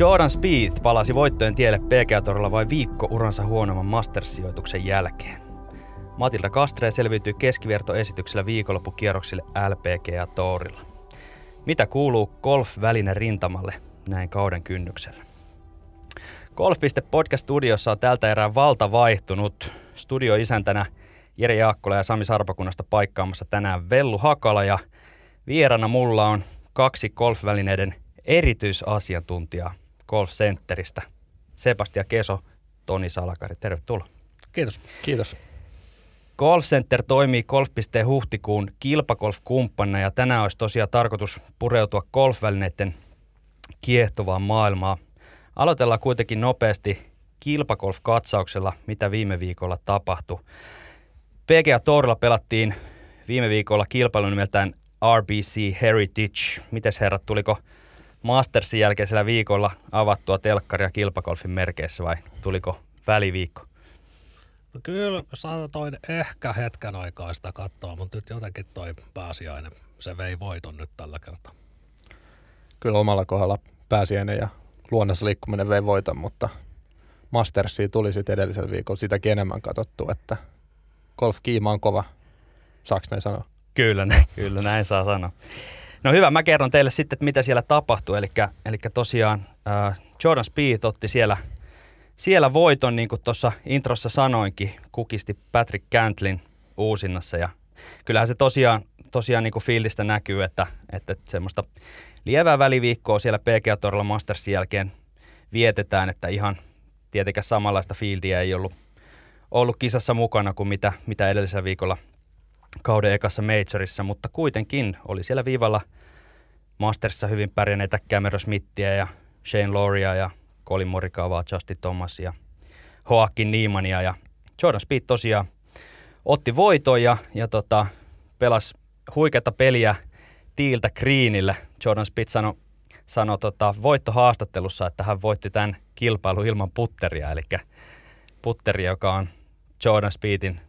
Jordan Spieth palasi voittojen tielle PGA-torilla vain viikko uransa huonomman Masters-sijoituksen jälkeen. Matilda Kastre selviytyi keskivertoesityksellä viikonloppukierroksille LPGA-torilla. Mitä kuuluu golf-väline rintamalle näin kauden kynnyksellä? Golf.podcast-studiossa on tältä erää valta vaihtunut. Studioisäntänä Jere Jaakkola ja Sami Sarpakunnasta paikkaamassa tänään Vellu Hakala ja vierana mulla on kaksi golfvälineiden erityisasiantuntijaa Golf Centeristä. Sebastian Keso, Toni Salakari, tervetuloa. Kiitos. Kiitos. Golf Center toimii Golf.de huhtikuun kilpagolf-kumppanina ja tänään olisi tosiaan tarkoitus pureutua golfvälineiden kiehtovaan maailmaan. Aloitellaan kuitenkin nopeasti kilpagolf-katsauksella, mitä viime viikolla tapahtui. PGA Tourilla pelattiin viime viikolla kilpailu nimeltään RBC Heritage. Mites herrat, tuliko Mastersin jälkeisellä viikolla avattua telkkaria kilpagolfin merkeissä vai tuliko väliviikko? No kyllä saatoin ehkä hetken aikaa sitä katsoa, mutta nyt jotenkin toi pääsiäinen, se vei voiton nyt tällä kertaa. Kyllä omalla kohdalla pääsiäinen ja luonnossa liikkuminen vei voiton, mutta Mastersia tuli sitten edellisellä viikolla sitäkin enemmän katsottu, että golf-kiima on kova. Saaks näin sanoa? Kyllä, kyllä näin saa sanoa. No hyvä, mä kerron teille sitten, että mitä siellä tapahtui. Eli, tosiaan äh, Jordan Speed otti siellä, siellä voiton, niin kuin tuossa introssa sanoinkin, kukisti Patrick Cantlin uusinnassa. Ja kyllähän se tosiaan, tosiaan niin kuin fiildistä näkyy, että, että semmoista lievää väliviikkoa siellä PGA-torilla Mastersin jälkeen vietetään, että ihan tietenkään samanlaista fieldiä ei ollut, ollut kisassa mukana kuin mitä, mitä edellisellä viikolla kauden ekassa majorissa, mutta kuitenkin oli siellä viivalla Mastersissa hyvin pärjänneitä Cameron Smithia ja Shane Loria ja Colin Morikavaa, Justin Thomasia, Joaquin Niemania ja Jordan Speed tosiaan otti voiton ja, ja tota, pelasi huikeata peliä tiiltä Greenille. Jordan Speed sanoi sano tota, voittohaastattelussa, että hän voitti tämän kilpailun ilman putteria, eli putteri, joka on Jordan Speedin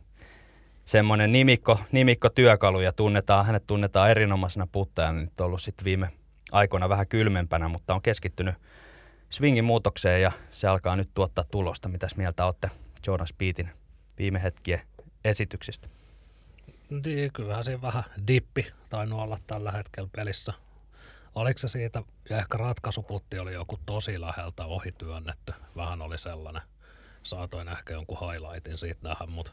semmoinen nimikko, nimikko työkalu ja tunnetaan, hänet tunnetaan erinomaisena puttajana, nyt on ollut sitten viime aikoina vähän kylmempänä, mutta on keskittynyt swingin muutokseen ja se alkaa nyt tuottaa tulosta. Mitäs mieltä olette Jordan Speedin viime hetkien esityksistä? Niin, kyllähän siinä vähän dippi tainnut olla tällä hetkellä pelissä. Oliko se siitä, ja ehkä ratkaisuputti oli joku tosi läheltä ohityönnetty. Vähän oli sellainen. Saatoin ehkä jonkun highlightin siitä nähdä, mutta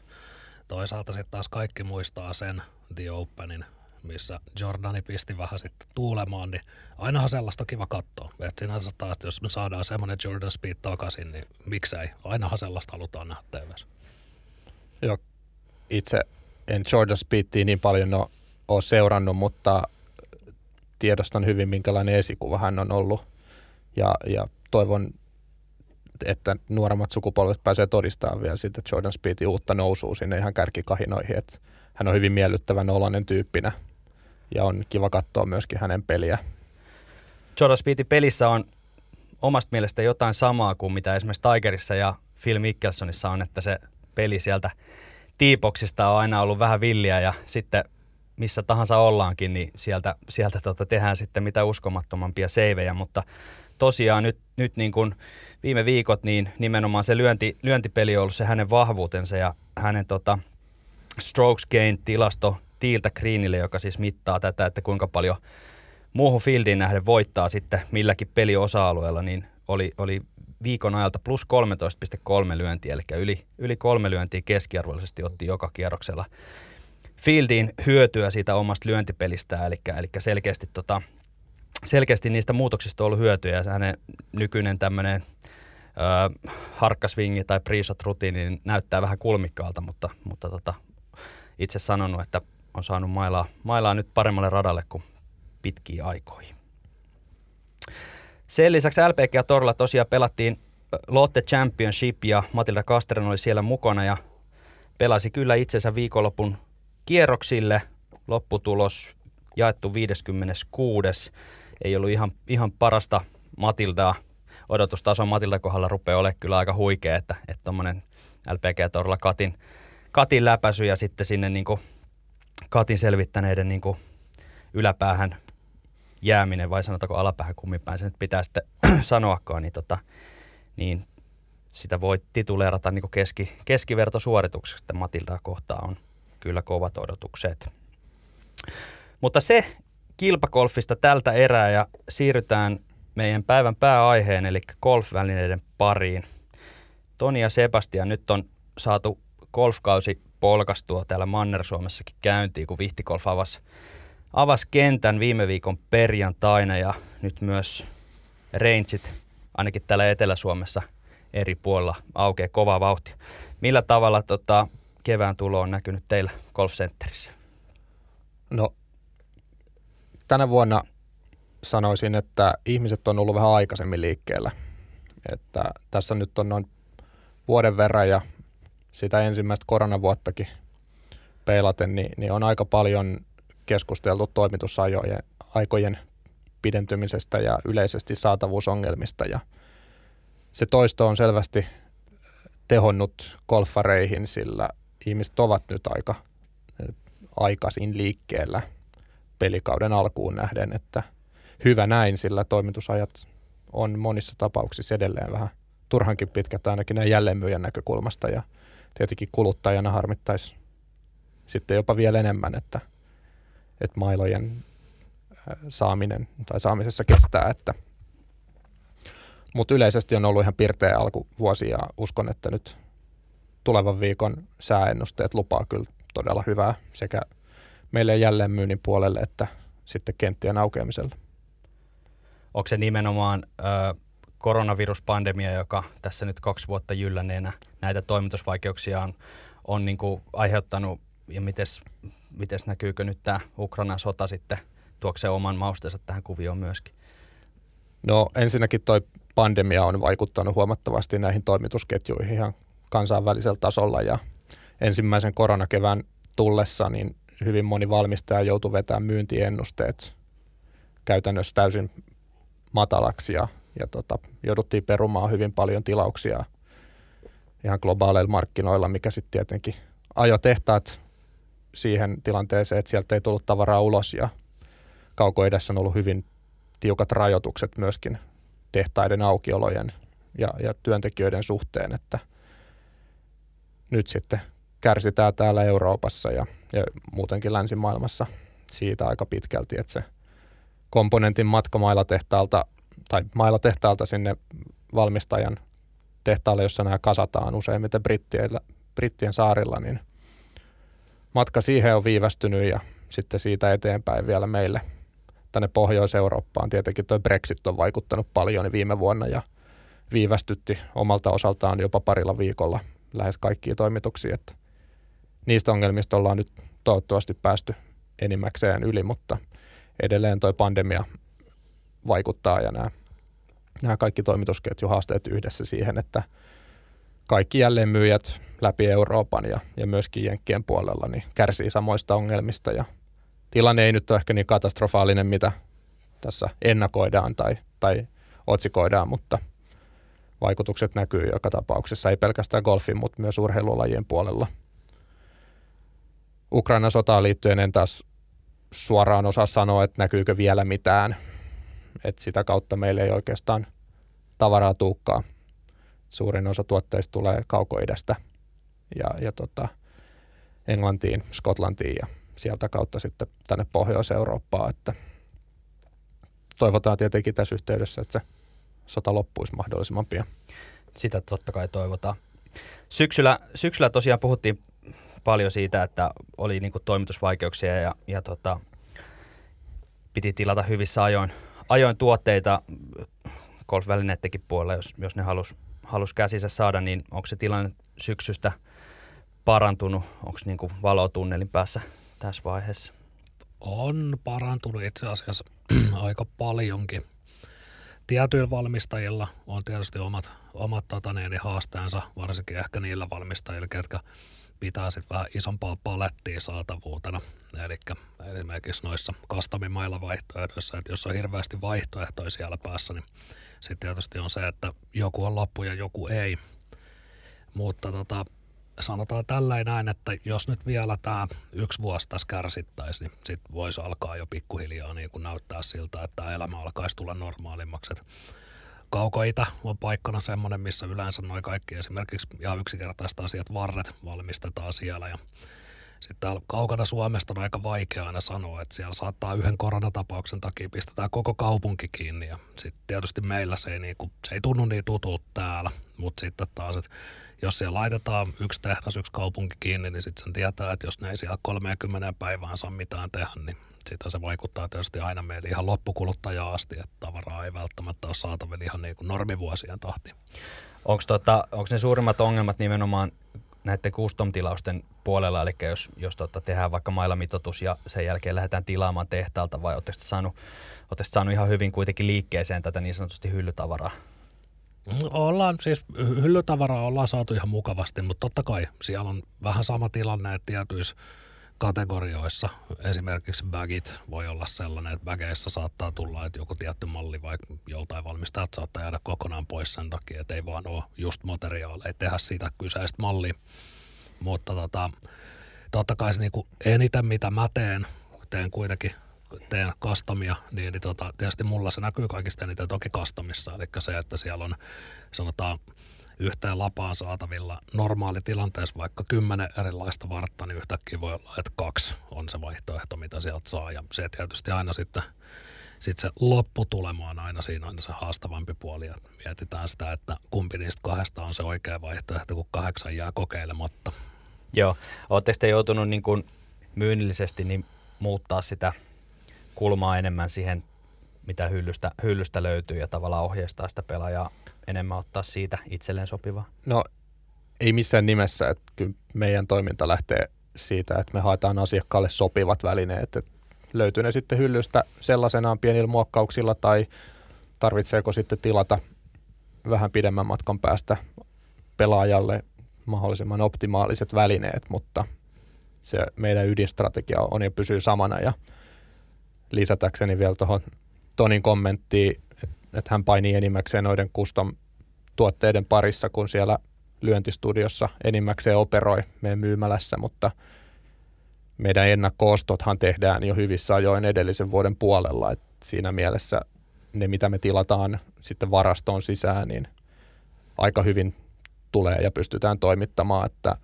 toisaalta sitten taas kaikki muistaa sen The Openin, missä Jordani pisti vähän sitten tuulemaan, niin ainahan sellaista kiva katsoa. Et sinänsä taas, jos me saadaan semmoinen Jordan Speed takaisin, niin miksei. Ainahan sellaista halutaan nähdä TVssä. Joo, itse en Jordan Speedia niin paljon ole seurannut, mutta tiedostan hyvin, minkälainen esikuva hän on ollut. Ja, ja toivon, että nuoremmat sukupolvet pääsee todistamaan vielä sitä Jordan Speedin uutta nousua sinne ihan kärkikahinoihin. Että hän on hyvin miellyttävän oloinen tyyppinä ja on kiva katsoa myöskin hänen peliä. Jordan Speedin pelissä on omasta mielestä jotain samaa kuin mitä esimerkiksi Tigerissa ja Phil Mickelsonissa on, että se peli sieltä tiipoksista on aina ollut vähän villiä ja sitten missä tahansa ollaankin, niin sieltä, sieltä tota tehdään sitten mitä uskomattomampia seivejä, mutta tosiaan nyt, nyt niin kuin viime viikot, niin nimenomaan se lyönti, lyöntipeli on ollut se hänen vahvuutensa ja hänen tota, strokes gain tilasto tiiltä greenille, joka siis mittaa tätä, että kuinka paljon muuhun fieldiin nähden voittaa sitten milläkin peliosa-alueella, niin oli, oli viikon ajalta plus 13,3 lyöntiä, eli yli, yli kolme lyöntiä keskiarvollisesti otti joka kierroksella Fieldin hyötyä siitä omasta lyöntipelistään, eli, eli selkeästi, tota, selkeästi niistä muutoksista on ollut hyötyä, ja hänen nykyinen tämmöinen harkkasvingi tai pre rutiini niin näyttää vähän kulmikkaalta, mutta, mutta tota, itse sanonut, että on saanut mailaa, mailaa nyt paremmalle radalle kuin pitkiä aikoihin. Sen lisäksi LPG Torilla tosiaan pelattiin Lotte Championship ja Matilda Kasteren oli siellä mukana ja pelasi kyllä itsensä viikonlopun kierroksille. Lopputulos jaettu 56. Ei ollut ihan, ihan parasta Matildaa. Odotustaso Matilda kohdalla rupeaa olemaan kyllä aika huikea, että tuommoinen että LPG Torilla Katin, Katin läpäisy ja sitten sinne niin kuin Katin selvittäneiden niin kuin yläpäähän jääminen, vai sanotaanko alapäähän kumminpäin, se nyt pitää sitten sanoakaan, niin, tota, niin sitä voi tituleerata niin keski, keskivertosuoritukseksi, että Matildaa kohtaan on kyllä kovat odotukset. Mutta se kilpakolfista tältä erää ja siirrytään meidän päivän pääaiheen, eli golfvälineiden pariin. Toni ja Sebastian, nyt on saatu golfkausi polkastua täällä Manner-Suomessakin käyntiin, kun Vihtikolf avasi, avasi kentän viime viikon perjantaina ja nyt myös rangeit, ainakin täällä Etelä-Suomessa eri puolilla aukeaa kovaa vauhtia. Millä tavalla tota, kevään tulo on näkynyt teillä Golf Centerissä? No, tänä vuonna sanoisin, että ihmiset on ollut vähän aikaisemmin liikkeellä. Että tässä nyt on noin vuoden verran ja sitä ensimmäistä koronavuottakin peilaten, niin, niin on aika paljon keskusteltu toimitusajojen aikojen pidentymisestä ja yleisesti saatavuusongelmista. Ja se toisto on selvästi tehonnut golfareihin, sillä ihmiset ovat nyt aika aikaisin liikkeellä pelikauden alkuun nähden, että hyvä näin, sillä toimitusajat on monissa tapauksissa edelleen vähän turhankin pitkät ainakin näin jälleenmyyjän näkökulmasta ja tietenkin kuluttajana harmittaisi sitten jopa vielä enemmän, että, että mailojen saaminen tai saamisessa kestää, että. Mutta yleisesti on ollut ihan pirteä alkuvuosi ja uskon, että nyt tulevan viikon sääennusteet lupaa kyllä todella hyvää sekä meille jälleen myynnin puolelle että sitten kenttien aukeamiselle. Onko se nimenomaan ö, koronaviruspandemia, joka tässä nyt kaksi vuotta jylläneenä näitä toimitusvaikeuksia on, on niin kuin aiheuttanut ja mites, mites näkyykö nyt tämä Ukrainan sota sitten tuoksee oman mausteensa tähän kuvioon myöskin? No ensinnäkin toi pandemia on vaikuttanut huomattavasti näihin toimitusketjuihin ihan kansainvälisellä tasolla ja ensimmäisen koronakevään tullessa niin hyvin moni valmistaja joutui vetämään myyntiennusteet käytännössä täysin matalaksi ja, ja tota, jouduttiin perumaan hyvin paljon tilauksia ihan globaaleilla markkinoilla, mikä sitten tietenkin ajoi tehtaat siihen tilanteeseen, että sieltä ei tullut tavaraa ulos ja kaukoidessä on ollut hyvin tiukat rajoitukset myöskin tehtaiden aukiolojen ja, ja työntekijöiden suhteen, että nyt sitten kärsitään täällä Euroopassa ja, ja muutenkin länsimaailmassa siitä aika pitkälti, että se komponentin matka mailatehtaalta tai mailatehtaalta sinne valmistajan tehtaalle, jossa nämä kasataan useimmiten Brittien, Brittien saarilla, niin matka siihen on viivästynyt ja sitten siitä eteenpäin vielä meille tänne Pohjois-Eurooppaan. Tietenkin tuo Brexit on vaikuttanut paljon viime vuonna ja viivästytti omalta osaltaan jopa parilla viikolla lähes kaikkia toimituksia. Että niistä ongelmista ollaan nyt toivottavasti päästy enimmäkseen yli, mutta edelleen tuo pandemia vaikuttaa ja nämä, nämä kaikki toimitusketjuhaasteet yhdessä siihen, että kaikki jälleenmyyjät läpi Euroopan ja, ja myöskin Jenkkien puolella niin kärsii samoista ongelmista ja tilanne ei nyt ole ehkä niin katastrofaalinen, mitä tässä ennakoidaan tai, tai otsikoidaan, mutta vaikutukset näkyy joka tapauksessa, ei pelkästään golfin, mutta myös urheilulajien puolella. Ukrainan sotaan liittyen en taas suoraan osaa sanoa, että näkyykö vielä mitään. Et sitä kautta meillä ei oikeastaan tavaraa tuukkaa. Suurin osa tuotteista tulee kaukoidästä ja, ja tota, Englantiin, Skotlantiin ja sieltä kautta sitten tänne Pohjois-Eurooppaan, että toivotaan tietenkin tässä yhteydessä, että se sota loppuisi mahdollisimman pian. Sitä totta kai toivotaan. Syksyllä, syksyllä tosiaan puhuttiin paljon siitä, että oli niin toimitusvaikeuksia ja, ja tota, piti tilata hyvissä ajoin, ajoin tuotteita golfvälineettenkin puolella, jos, jos ne halus, halus käsissä saada, niin onko se tilanne syksystä parantunut? Onko niin valotunnelin päässä tässä vaiheessa? On parantunut itse asiassa aika paljonkin. Tietyillä valmistajilla on tietysti omat, omat tota, niin, haasteensa, varsinkin ehkä niillä valmistajilla, ketkä pitää sitten vähän isompaa palettia saatavuutena. Eli esimerkiksi noissa custom-mailla vaihtoehdoissa, että jos on hirveästi vaihtoehtoja siellä päässä, niin sitten tietysti on se, että joku on loppu ja joku ei. Mutta tota, sanotaan tälleen näin, että jos nyt vielä tämä yksi vuosi tässä kärsittäisiin, niin sitten voisi alkaa jo pikkuhiljaa niin kuin näyttää siltä, että elämä alkaisi tulla normaalimmaksi. Kaukoita on paikkana semmoinen, missä yleensä noin kaikki esimerkiksi ihan yksinkertaiset asiat, varret valmistetaan siellä ja sitten täällä kaukana Suomesta on aika vaikea aina sanoa, että siellä saattaa yhden koronatapauksen takia pistetään koko kaupunki kiinni. Ja sitten tietysti meillä se ei, niinku, se ei tunnu niin tutulta täällä, mutta sitten taas, että jos siellä laitetaan yksi tehdas, yksi kaupunki kiinni, niin sitten sen tietää, että jos ne ei siellä 30 päivään saa mitään tehdä, niin sitä se vaikuttaa tietysti aina meille ihan loppukuluttajaa asti, että tavaraa ei välttämättä ole saatavilla ihan niin kuin normivuosien tahti. Onko tota, ne suurimmat ongelmat nimenomaan näiden custom-tilausten puolella, eli jos, jos tota, tehdään vaikka mailamitoitus ja sen jälkeen lähdetään tilaamaan tehtaalta, vai oletteko saanut, saanut ihan hyvin kuitenkin liikkeeseen tätä niin sanotusti hyllytavaraa? Ollaan siis, hyllytavaraa ollaan saatu ihan mukavasti, mutta totta kai siellä on vähän sama tilanne, että tietyissä kategorioissa, esimerkiksi bagit voi olla sellainen, että bageissa saattaa tulla, että joku tietty malli vaikka joltain valmistajat saattaa jäädä kokonaan pois sen takia, että ei vaan ole just materiaaleja tehdä siitä kyseistä mallia. Mutta tota, totta kai se niinku eniten mitä mä teen, teen kuitenkin teen kastamia, niin, niin tota, tietysti mulla se näkyy kaikista eniten toki kastamissa, eli se, että siellä on sanotaan yhteen lapaan saatavilla normaali tilanteessa vaikka kymmenen erilaista vartta, niin yhtäkkiä voi olla, että kaksi on se vaihtoehto, mitä sieltä saa. Ja se tietysti aina sitten sit se lopputulema on aina siinä aina se haastavampi puoli. Ja mietitään sitä, että kumpi niistä kahdesta on se oikea vaihtoehto, kun kahdeksan jää kokeilematta. Joo. Oletteko te joutunut niin kuin myynnillisesti niin muuttaa sitä kulmaa enemmän siihen, mitä hyllystä, hyllystä löytyy ja tavallaan ohjeistaa sitä pelaajaa enemmän ottaa siitä itselleen sopivaa? No ei missään nimessä, että kyllä meidän toiminta lähtee siitä, että me haetaan asiakkaalle sopivat välineet, että löytyy ne sitten hyllystä sellaisenaan pienillä muokkauksilla tai tarvitseeko sitten tilata vähän pidemmän matkan päästä pelaajalle mahdollisimman optimaaliset välineet, mutta se meidän ydinstrategia on ja pysyy samana ja lisätäkseni vielä tuohon Tonin kommenttiin, että hän painii enimmäkseen noiden custom tuotteiden parissa, kun siellä lyöntistudiossa enimmäkseen operoi meidän myymälässä, mutta meidän ennakkoostothan tehdään jo hyvissä ajoin edellisen vuoden puolella, että siinä mielessä ne, mitä me tilataan sitten varastoon sisään, niin aika hyvin tulee ja pystytään toimittamaan, että,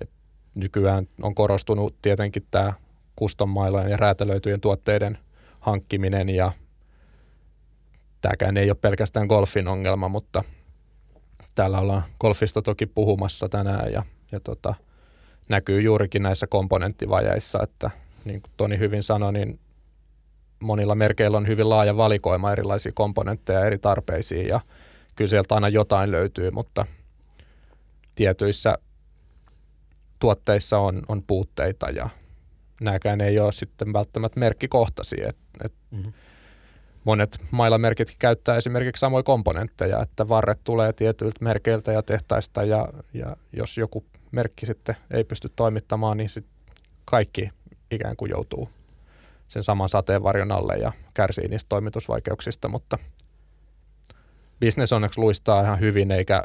että nykyään on korostunut tietenkin tämä custom ja räätälöityjen tuotteiden hankkiminen ja tämäkään ei ole pelkästään golfin ongelma, mutta täällä ollaan golfista toki puhumassa tänään ja, ja tota, näkyy juurikin näissä komponenttivajeissa, että niin kuin Toni hyvin sanoi, niin monilla merkeillä on hyvin laaja valikoima erilaisia komponentteja eri tarpeisiin ja kyllä sieltä aina jotain löytyy, mutta tietyissä tuotteissa on, on puutteita ja nämäkään ei ole sitten välttämättä merkkikohtaisia. Et, et mm-hmm monet mailamerkit käyttää esimerkiksi samoja komponentteja, että varret tulee tietyiltä merkeiltä ja tehtaista ja, ja jos joku merkki sitten ei pysty toimittamaan, niin sit kaikki ikään kuin joutuu sen saman sateenvarjon alle ja kärsii niistä toimitusvaikeuksista, mutta business onneksi luistaa ihan hyvin, eikä,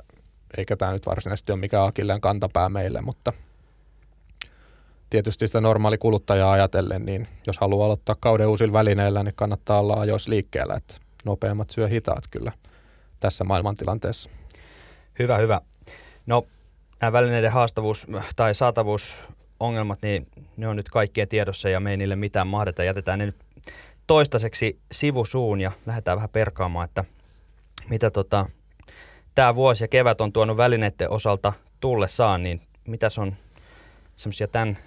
eikä tämä nyt varsinaisesti ole mikään akilleen kantapää meille, mutta tietysti sitä normaali kuluttajaa ajatellen, niin jos haluaa aloittaa kauden uusilla välineillä, niin kannattaa olla ajoissa liikkeellä, että nopeammat syö hitaat kyllä tässä maailmantilanteessa. Hyvä, hyvä. No nämä välineiden haastavuus tai saatavuusongelmat, niin ne on nyt kaikkien tiedossa ja me ei niille mitään mahdeta. Jätetään ne nyt toistaiseksi sivusuun ja lähdetään vähän perkaamaan, että mitä tota, tämä vuosi ja kevät on tuonut välineiden osalta tullessaan, niin mitäs on semmoisia tämän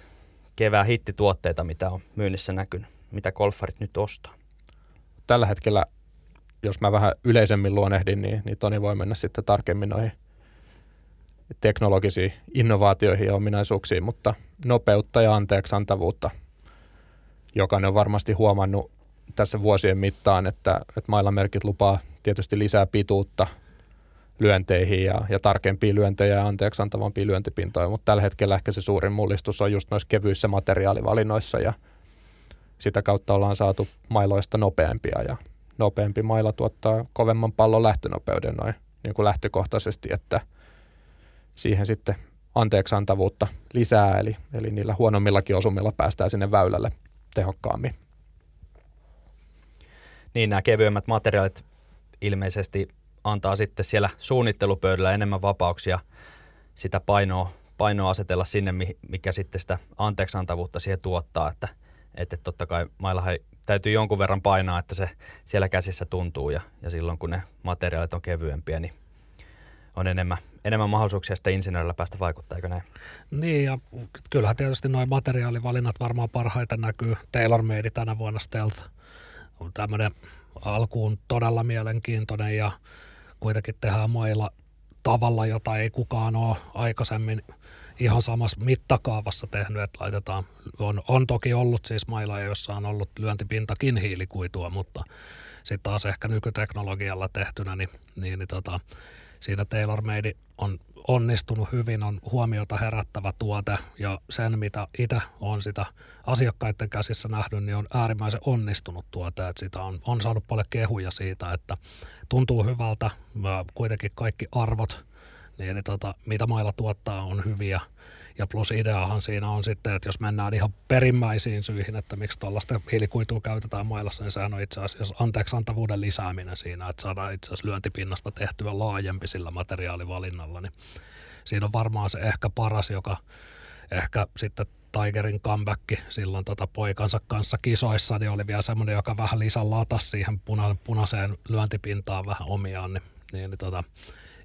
kevään hittituotteita, mitä on myynnissä näkynyt? Mitä golfarit nyt ostaa? Tällä hetkellä, jos mä vähän yleisemmin luonehdin, niin, niin Toni voi mennä sitten tarkemmin noihin teknologisiin innovaatioihin ja ominaisuuksiin, mutta nopeutta ja anteeksantavuutta. Jokainen on varmasti huomannut tässä vuosien mittaan, että, että mailamerkit lupaa tietysti lisää pituutta – lyönteihin ja, ja tarkempia lyöntejä ja anteeksi antavampia lyöntipintoja, mutta tällä hetkellä ehkä se suurin mullistus on just noissa kevyissä materiaalivalinnoissa ja sitä kautta ollaan saatu mailoista nopeampia ja nopeampi maila tuottaa kovemman pallon lähtönopeuden noin niin kuin lähtökohtaisesti, että siihen sitten anteeksantavuutta lisää, eli, eli niillä huonommillakin osumilla päästään sinne väylälle tehokkaammin. Niin, nämä kevyemmät materiaalit ilmeisesti antaa sitten siellä suunnittelupöydällä enemmän vapauksia sitä painoa, painoa asetella sinne, mikä sitten sitä anteeksantavuutta siihen tuottaa, että, että totta kai maillahan täytyy jonkun verran painaa, että se siellä käsissä tuntuu ja, ja silloin kun ne materiaalit on kevyempiä, niin on enemmän, enemmän mahdollisuuksia sitten insinöörillä päästä vaikuttaa, eikö näin? Niin, ja kyllähän tietysti nuo materiaalivalinnat varmaan parhaiten näkyy TaylorMade tänä vuonna Stealth. On tämmöinen alkuun todella mielenkiintoinen ja kuitenkin tehdään mailla tavalla, jota ei kukaan ole aikaisemmin ihan samassa mittakaavassa tehnyt, että laitetaan, on, on toki ollut siis mailla, joissa on ollut lyöntipintakin hiilikuitua, mutta sitten taas ehkä nykyteknologialla tehtynä, niin, niin, niin tota, siinä TaylorMade on onnistunut hyvin, on huomiota herättävä tuote ja sen, mitä itse on sitä asiakkaiden käsissä nähnyt, niin on äärimmäisen onnistunut tuote, että sitä on, on saanut paljon kehuja siitä, että tuntuu hyvältä, kuitenkin kaikki arvot, niin, niin tota, mitä mailla tuottaa on hyviä – ja plus ideahan siinä on sitten, että jos mennään ihan perimmäisiin syihin, että miksi tuollaista hiilikuitua käytetään mailassa, niin sehän on itse asiassa anteeksantavuuden lisääminen siinä, että saadaan itse asiassa lyöntipinnasta tehtyä laajempi sillä materiaalivalinnalla, niin siinä on varmaan se ehkä paras, joka ehkä sitten Tigerin comeback silloin tota poikansa kanssa kisoissa, niin oli vielä semmoinen, joka vähän lisää latas siihen puna, punaiseen lyöntipintaan vähän omiaan, niin, niin, niin tota,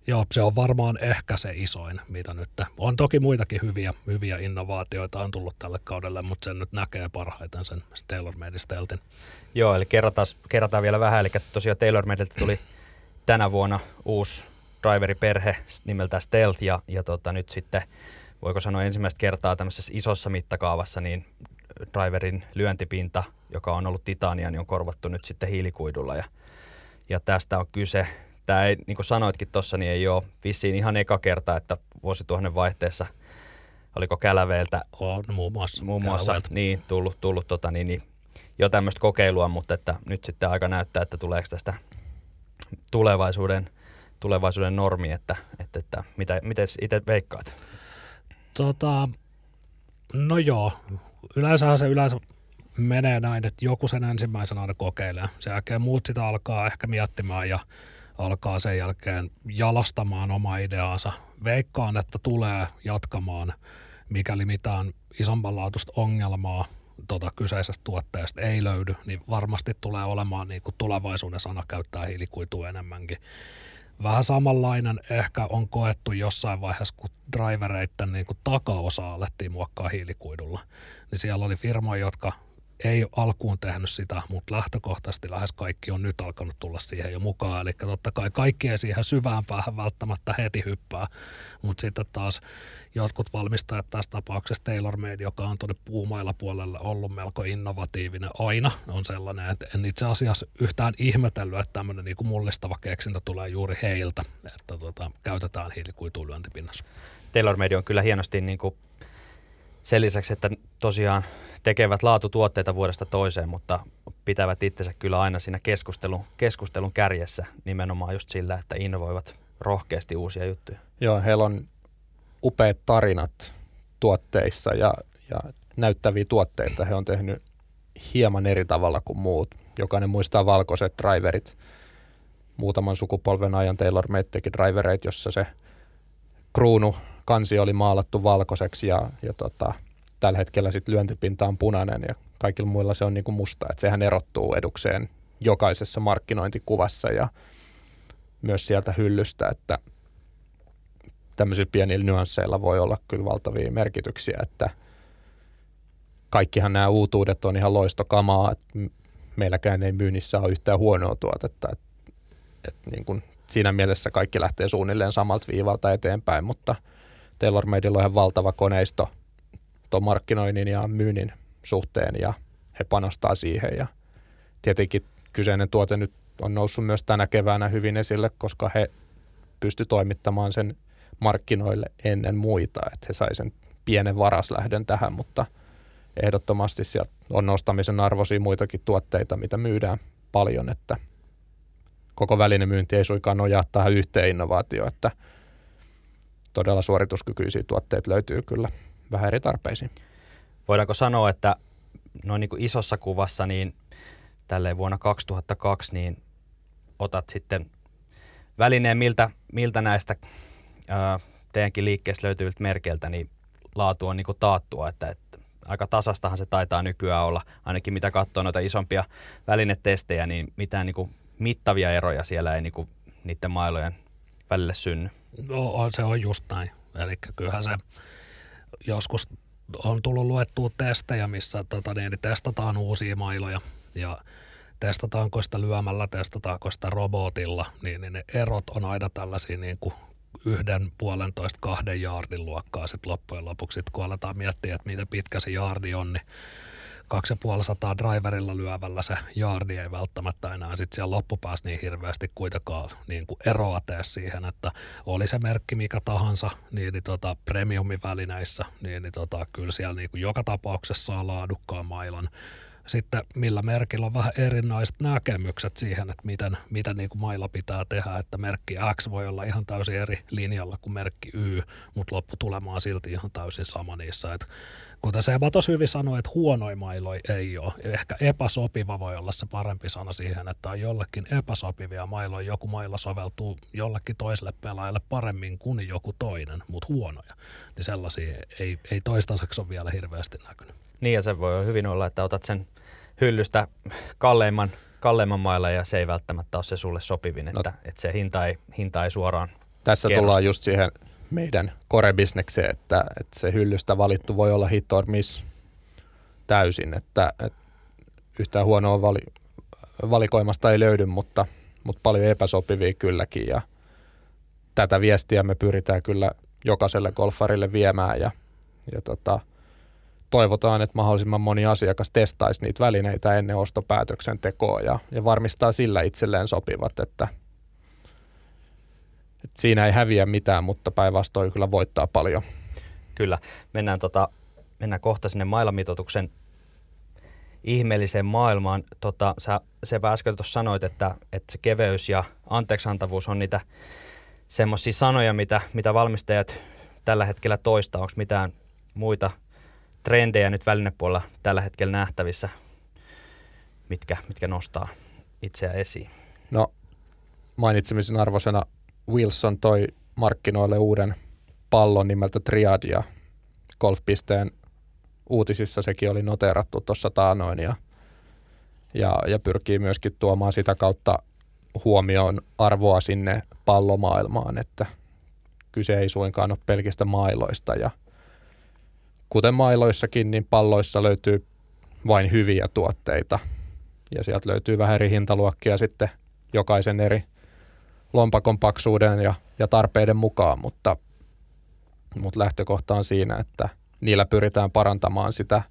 Joo, se on varmaan ehkä se isoin, mitä nyt. On toki muitakin hyviä, hyviä innovaatioita on tullut tälle kaudelle, mutta sen nyt näkee parhaiten sen TaylorMade Stealthin. Joo, eli kerrataan, kerrataan vielä vähän. Eli tosiaan TaylorMadelta tuli tänä vuonna uusi driveriperhe nimeltä Stealth ja, ja tota, nyt sitten voiko sanoa ensimmäistä kertaa tämmöisessä isossa mittakaavassa, niin driverin lyöntipinta, joka on ollut titania, niin on korvattu nyt sitten hiilikuidulla ja, ja tästä on kyse tämä ei, niin kuin sanoitkin tuossa, niin ei ole vissiin ihan eka kerta, että vuosituhannen vaihteessa oliko Käläveeltä on muun muassa, muun muassa niin, tullut, tullut tota, niin, niin, jo tämmöistä kokeilua, mutta että nyt sitten aika näyttää, että tuleeko tästä tulevaisuuden, tulevaisuuden normi, että, että, että mitä, miten itse veikkaat? Tota, no joo, yleensähän se yleensä menee näin, että joku sen ensimmäisenä aina kokeilee. Sen jälkeen muut sitä alkaa ehkä miettimään ja alkaa sen jälkeen jalastamaan oma ideaansa. Veikkaan, että tulee jatkamaan, mikäli mitään isommanlaatuista ongelmaa tota kyseisestä tuotteesta ei löydy, niin varmasti tulee olemaan niin kuin tulevaisuuden sana käyttää hiilikuitua enemmänkin. Vähän samanlainen ehkä on koettu jossain vaiheessa, kun drivereiden niin kuin takaosa alettiin muokkaa hiilikuidulla. Niin siellä oli firmoja, jotka ei alkuun tehnyt sitä, mutta lähtökohtaisesti lähes kaikki on nyt alkanut tulla siihen jo mukaan. Eli totta kai kaikki ei siihen syvään päähän välttämättä heti hyppää, mutta sitten taas jotkut valmistajat tässä tapauksessa TaylorMade, joka on tuonne puumailla puolelle ollut melko innovatiivinen aina, on sellainen, että en itse asiassa yhtään ihmetellyt, että tämmöinen niin mullistava keksintö tulee juuri heiltä, että tuota, käytetään hiilikuitua lyöntipinnassa. TaylorMade on kyllä hienosti niin kuin sen lisäksi, että tosiaan tekevät laatutuotteita vuodesta toiseen, mutta pitävät itsensä kyllä aina siinä keskustelun, keskustelun kärjessä nimenomaan just sillä, että innovoivat rohkeasti uusia juttuja. Joo, heillä on upeat tarinat tuotteissa ja, ja näyttäviä tuotteita. He on tehnyt hieman eri tavalla kuin muut. Jokainen muistaa valkoiset driverit. Muutaman sukupolven ajan Taylor Made teki jossa se kruunu kansi oli maalattu valkoiseksi ja, ja tota, tällä hetkellä sit lyöntipinta on punainen ja kaikilla muilla se on niin kuin musta. Että sehän erottuu edukseen jokaisessa markkinointikuvassa ja myös sieltä hyllystä, että tämmöisillä pienillä nyansseilla voi olla kyllä valtavia merkityksiä, että kaikkihan nämä uutuudet on ihan loistokamaa, että meilläkään ei myynnissä ole yhtään huonoa tuotetta, että, että niin kuin siinä mielessä kaikki lähtee suunnilleen samalta viivalta eteenpäin, mutta TaylorMadeilla on ihan valtava koneisto – tuon markkinoinnin ja myynnin suhteen ja he panostaa siihen. Ja tietenkin kyseinen tuote nyt on noussut myös tänä keväänä hyvin esille, koska he pysty toimittamaan sen markkinoille ennen muita, että he sai sen pienen varaslähdön tähän, mutta ehdottomasti sieltä on nostamisen arvoisia muitakin tuotteita, mitä myydään paljon, että koko myynti ei suinkaan nojaa tähän yhteen innovaatioon, että todella suorituskykyisiä tuotteita löytyy kyllä vähän eri tarpeisiin. Voidaanko sanoa, että noin niin kuin isossa kuvassa niin tälleen vuonna 2002 niin otat sitten välineen, miltä, miltä näistä ää, teidänkin liikkeessä löytyviltä merkeiltä, niin laatu on niin kuin taattua, että, että aika tasastahan se taitaa nykyään olla, ainakin mitä katsoo noita isompia välinetestejä, niin mitään niin kuin mittavia eroja siellä ei niin kuin niiden mailojen välille synny. No, on, se on just näin. Eli kyllähän se joskus on tullut luettua testejä, missä tota, niin, testataan uusia mailoja ja testataanko sitä lyömällä, testataanko sitä robotilla, niin, niin ne erot on aina tällaisia niin kuin yhden, puolentoista, kahden jaardin luokkaa sitten loppujen lopuksi, sit kun aletaan miettiä, että mitä pitkä se jaardi on, niin 2500 driverilla lyövällä se jaardi ei välttämättä enää sitten siellä loppupäässä niin hirveästi kuitenkaan niin kuin eroa tee siihen, että oli se merkki mikä tahansa niin, niin tota, premiumivälineissä, niin, niin tota, kyllä siellä niin kuin joka tapauksessa saa laadukkaan mailan sitten millä merkillä on vähän erinaiset näkemykset siihen, että miten, miten niin kuin mailla pitää tehdä, että merkki X voi olla ihan täysin eri linjalla kuin merkki Y, mutta lopputulema on silti ihan täysin sama niissä. Et kuten se Batos hyvin sanoi, että huonoin mailoi ei ole. Ehkä epäsopiva voi olla se parempi sana siihen, että on jollekin epäsopivia mailoja. Joku mailla soveltuu jollekin toiselle pelaajalle paremmin kuin joku toinen, mutta huonoja. Niin sellaisia ei, ei toistaiseksi ole vielä hirveästi näkynyt. Niin ja se voi hyvin olla, että otat sen hyllystä kalleimman, kalleimman mailla ja se ei välttämättä ole se sulle sopivin, no. että, että se hinta ei, hinta ei suoraan Tässä kerrosta. tullaan just siihen meidän core-bisnekseen, että, että se hyllystä valittu voi olla hit or miss täysin, että, että yhtään huonoa vali, valikoimasta ei löydy, mutta, mutta paljon epäsopivia kylläkin ja tätä viestiä me pyritään kyllä jokaiselle golfarille viemään ja, ja tota, toivotaan, että mahdollisimman moni asiakas testaisi niitä välineitä ennen ostopäätöksentekoa ja, ja varmistaa sillä itselleen sopivat, että, että siinä ei häviä mitään, mutta päinvastoin kyllä voittaa paljon. Kyllä. Mennään, tota, mennään kohta sinne mailamitoituksen ihmeelliseen maailmaan. Tota, sä Sepä äsken tuossa sanoit, että, että se keveys ja anteeksantavuus on niitä semmoisia sanoja, mitä, mitä valmistajat tällä hetkellä toistaa. Onko mitään muita trendejä nyt välinepuolella tällä hetkellä nähtävissä, mitkä, mitkä nostaa itseä esiin? No mainitsemisen arvoisena Wilson toi markkinoille uuden pallon nimeltä Triad ja golfpisteen uutisissa sekin oli noterattu tuossa taanoin ja, ja, ja pyrkii myöskin tuomaan sitä kautta huomioon arvoa sinne pallomaailmaan, että kyse ei suinkaan ole pelkistä mailoista ja – kuten mailoissakin, niin palloissa löytyy vain hyviä tuotteita. Ja sieltä löytyy vähän eri hintaluokkia sitten jokaisen eri lompakon paksuuden ja, ja tarpeiden mukaan, mutta, mutta lähtökohta on siinä, että niillä pyritään parantamaan sitä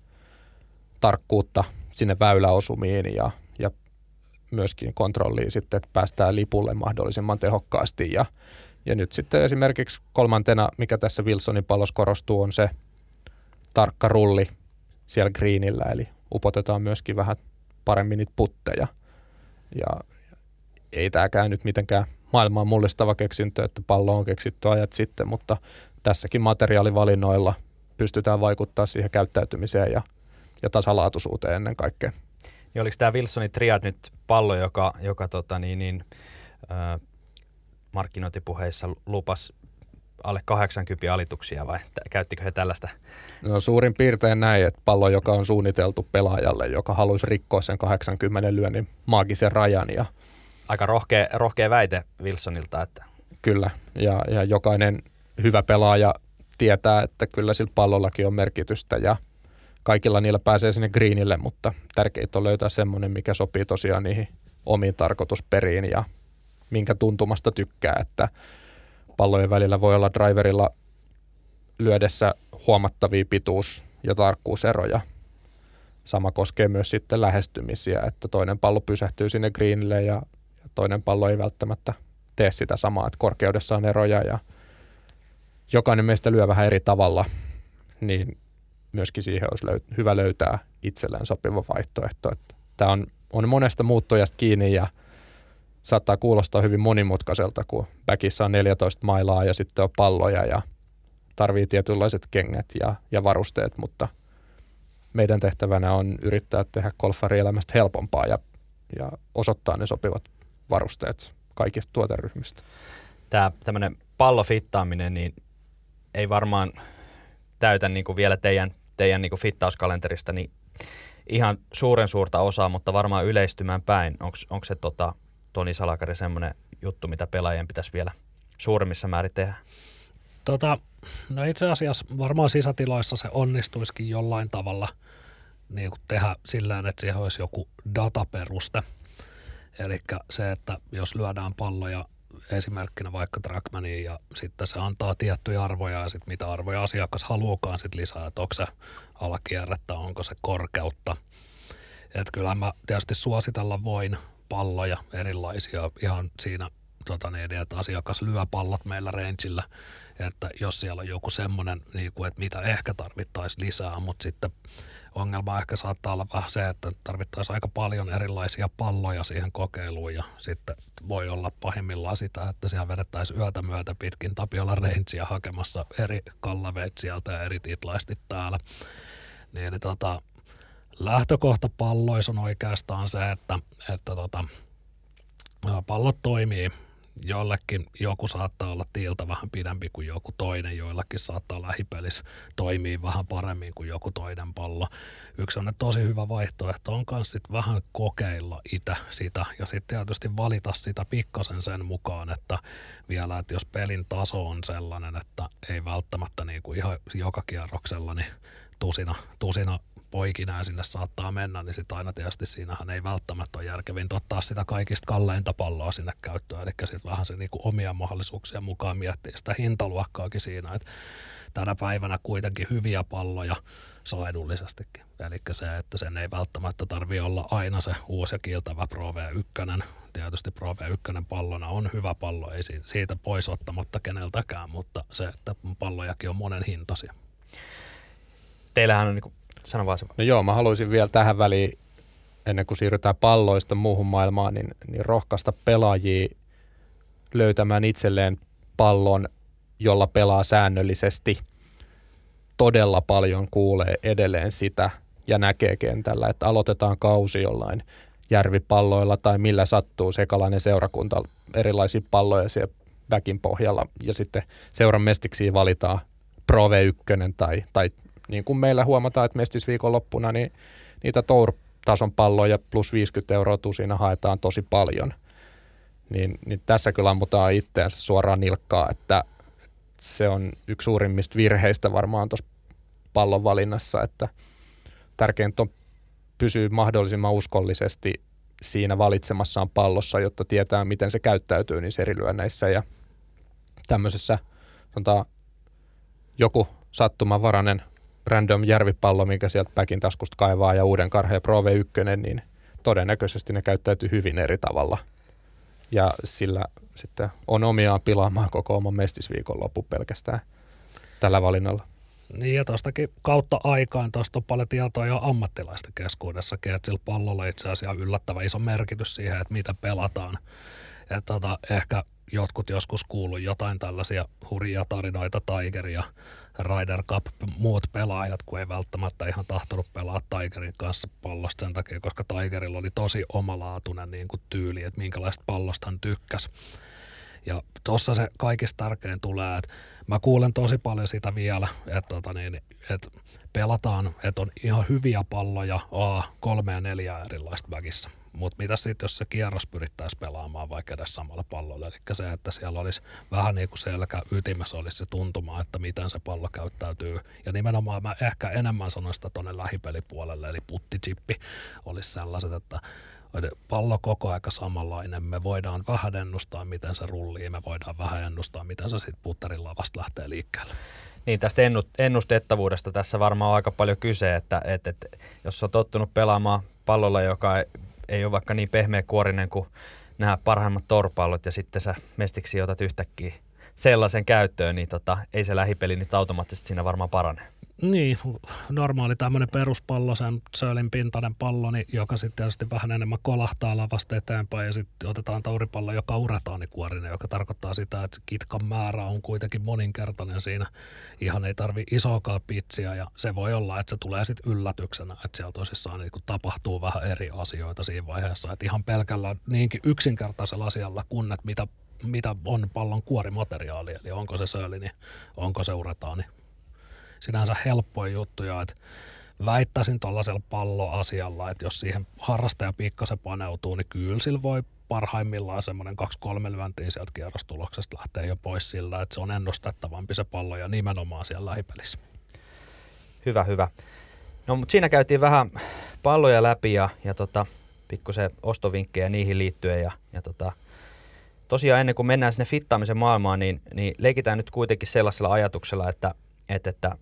tarkkuutta sinne väyläosumiin ja, ja myöskin kontrolliin sitten, että päästään lipulle mahdollisimman tehokkaasti. Ja, ja nyt sitten esimerkiksi kolmantena, mikä tässä Wilsonin pallossa korostuu, on se tarkka rulli siellä greenillä, eli upotetaan myöskin vähän paremmin niitä putteja. Ja ei tämäkään nyt mitenkään maailmaan mullistava keksintö, että pallo on keksitty ajat sitten, mutta tässäkin materiaalivalinnoilla pystytään vaikuttaa siihen käyttäytymiseen ja, ja tasalaatuisuuteen ennen kaikkea. Niin oliko tämä Wilsonin Triad nyt pallo, joka, joka tota niin, niin, äh, markkinointipuheissa lupas alle 80 alituksia vai käyttikö he tällaista? No suurin piirtein näin, että pallo, joka on suunniteltu pelaajalle, joka haluaisi rikkoa sen 80 lyönnin maagisen rajan. Ja Aika rohkea, rohkea väite Wilsonilta. Että... Kyllä, ja, ja jokainen hyvä pelaaja tietää, että kyllä sillä pallollakin on merkitystä ja kaikilla niillä pääsee sinne greenille, mutta tärkeintä on löytää semmoinen, mikä sopii tosiaan niihin omiin tarkoitusperiin ja minkä tuntumasta tykkää, että pallojen välillä voi olla driverilla lyödessä huomattavia pituus- ja tarkkuuseroja. Sama koskee myös sitten lähestymisiä, että toinen pallo pysähtyy sinne greenille ja toinen pallo ei välttämättä tee sitä samaa, että korkeudessa on eroja ja jokainen meistä lyö vähän eri tavalla, niin myöskin siihen olisi löy- hyvä löytää itselleen sopiva vaihtoehto. Tämä on, on monesta muuttujasta kiinni ja saattaa kuulostaa hyvin monimutkaiselta, kun backissa on 14 mailaa ja sitten on palloja ja tarvii tietynlaiset kengät ja, ja varusteet, mutta meidän tehtävänä on yrittää tehdä golfarielämästä helpompaa ja, ja osoittaa ne sopivat varusteet kaikista tuoteryhmistä. Tämä tämmöinen pallofittaaminen, niin ei varmaan täytä niin kuin vielä teidän, teidän niin kuin fittauskalenterista niin ihan suuren suurta osaa, mutta varmaan yleistymään päin. Onko se tota, Toni Salakari semmoinen juttu, mitä pelaajien pitäisi vielä suuremmissa määrin tehdä? Tota, no itse asiassa varmaan sisätiloissa se onnistuisikin jollain tavalla niin kuin tehdä sillä että siihen olisi joku dataperuste. Eli se, että jos lyödään palloja esimerkkinä vaikka Trackmaniin ja sitten se antaa tiettyjä arvoja ja sitten mitä arvoja asiakas haluukaan sitten lisää, että onko se alakierrettä, onko se korkeutta. Että kyllä mä tietysti suositella voin palloja erilaisia. Ihan siinä tota niin, että asiakas lyö pallot meillä rangeillä, että jos siellä on joku semmoinen, niin kuin, että mitä ehkä tarvittaisiin lisää, mutta sitten ongelma ehkä saattaa olla vähän se, että tarvittaisiin aika paljon erilaisia palloja siihen kokeiluun. Ja sitten voi olla pahimmillaan sitä, että siellä vedettäisiin yötä myötä pitkin Tapiola Rangea hakemassa eri kallaveet sieltä ja eri titlaistit täällä. Niin, eli tota, lähtökohta palloissa on oikeastaan se, että, että tota, pallot toimii jollekin joku saattaa olla tiiltä vähän pidempi kuin joku toinen, joillakin saattaa lähipelis toimii vähän paremmin kuin joku toinen pallo. Yksi on tosi hyvä vaihtoehto on myös sit vähän kokeilla itse sitä ja sitten tietysti valita sitä pikkasen sen mukaan, että vielä, että jos pelin taso on sellainen, että ei välttämättä niin kuin ihan joka kierroksella niin tusina, tusina poikinään sinne saattaa mennä, niin sitten aina tietysti siinähän ei välttämättä ole järkevin ottaa sitä kaikista kalleinta palloa sinne käyttöön, eli sitten vähän se niinku omia mahdollisuuksia mukaan miettiä sitä hintaluokkaakin siinä, että tänä päivänä kuitenkin hyviä palloja saa edullisestikin. Eli se, että sen ei välttämättä tarvi olla aina se uusi ja kiiltävä Pro V1. Tietysti Pro V1 pallona on hyvä pallo, ei siitä pois ottamatta keneltäkään, mutta se, että pallojakin on monen hintaisia. Teillähän on niin Sano vaan se. No joo, mä haluaisin vielä tähän väliin, ennen kuin siirrytään palloista muuhun maailmaan, niin, niin rohkaista pelaajia löytämään itselleen pallon, jolla pelaa säännöllisesti. Todella paljon kuulee edelleen sitä ja näkee kentällä, että aloitetaan kausi jollain järvipalloilla tai millä sattuu sekalainen seurakunta erilaisia palloja siellä väkin pohjalla ja sitten seuran mestiksi valitaan Pro V1 tai, tai niin kuin meillä huomataan, että mestisviikon loppuna, niin niitä tour-tason palloja plus 50 euroa tusina haetaan tosi paljon. Niin, niin tässä kyllä ammutaan itseänsä suoraan nilkkaa, että se on yksi suurimmista virheistä varmaan tuossa pallon valinnassa, että tärkeintä on pysyä mahdollisimman uskollisesti siinä valitsemassaan pallossa, jotta tietää, miten se käyttäytyy niissä eri lyönneissä ja tämmöisessä sanotaan, joku sattumanvarainen random järvipallo, mikä sieltä päkin taskusta kaivaa ja uuden karheen Pro V1, niin todennäköisesti ne käyttäytyy hyvin eri tavalla. Ja sillä sitten on omiaan pilaamaan koko oman mestisviikon loppu pelkästään tällä valinnalla. Niin ja tuostakin kautta aikaan tuosta on paljon tietoa jo ammattilaista keskuudessakin, että sillä pallolla itse asiassa yllättävän iso merkitys siihen, että mitä pelataan. Että tota, ehkä jotkut joskus kuullut jotain tällaisia hurjia tarinoita Tiger ja Ryder Cup muut pelaajat, kun ei välttämättä ihan tahtonut pelaa Tigerin kanssa pallosta sen takia, koska Tigerilla oli tosi omalaatuinen niin kuin tyyli, että minkälaista pallosta hän tykkäsi. Ja tuossa se kaikista tärkein tulee, että mä kuulen tosi paljon sitä vielä, että, tota niin, että pelataan, että on ihan hyviä palloja A, kolme ja neljä erilaista väkissä mutta mitä sitten, jos se kierros pyrittäisiin pelaamaan vaikka edes samalla pallolla? Eli se, että siellä olisi vähän niin kuin selkä ytimessä olisi se tuntuma, että miten se pallo käyttäytyy. Ja nimenomaan mä ehkä enemmän sanoin sitä tuonne lähipelipuolelle, eli puttitsippi olisi sellaiset, että pallo koko aika samanlainen. Me voidaan vähän ennustaa, miten se rullii, me voidaan vähän ennustaa, miten se sitten putterin lavasta lähtee liikkeelle. Niin, tästä ennustettavuudesta tässä varmaan on aika paljon kyse, että, että, että jos on tottunut pelaamaan pallolla, joka ei ole vaikka niin pehmeä kuorinen kuin nämä parhaimmat torpallot ja sitten sä mestiksi otat yhtäkkiä sellaisen käyttöön, niin tota, ei se lähipeli nyt automaattisesti siinä varmaan parane. Niin, normaali tämmöinen peruspallo, sen söölin pintainen pallo, niin joka sitten tietysti vähän enemmän kolahtaa lavasta eteenpäin ja sitten otetaan tauripallo, joka uretaanikuorinen, joka tarkoittaa sitä, että kitkan määrä on kuitenkin moninkertainen siinä. Ihan ei tarvi isoakaan pitsiä ja se voi olla, että se tulee sitten yllätyksenä, että siellä tosissaan niin kuin tapahtuu vähän eri asioita siinä vaiheessa. Että ihan pelkällä niinkin yksinkertaisella asialla kun, että mitä, mitä on pallon kuorimateriaali, eli onko se sööli, niin onko se uretaani sinänsä helppoja juttuja, että väittäisin tuollaisella palloasialla, että jos siihen harrastaja pikkasen paneutuu, niin kyllä sillä voi parhaimmillaan semmoinen kaksi-kolme lyöntiä sieltä kierrostuloksesta lähtee jo pois sillä, että se on ennustettavampi se pallo ja nimenomaan siellä lähipelissä. Hyvä, hyvä. No mutta siinä käytiin vähän palloja läpi ja, ja tota, pikkusen ostovinkkejä niihin liittyen ja, ja tota, tosiaan ennen kuin mennään sinne fittaamisen maailmaan, niin, niin leikitään nyt kuitenkin sellaisella ajatuksella, että, että, että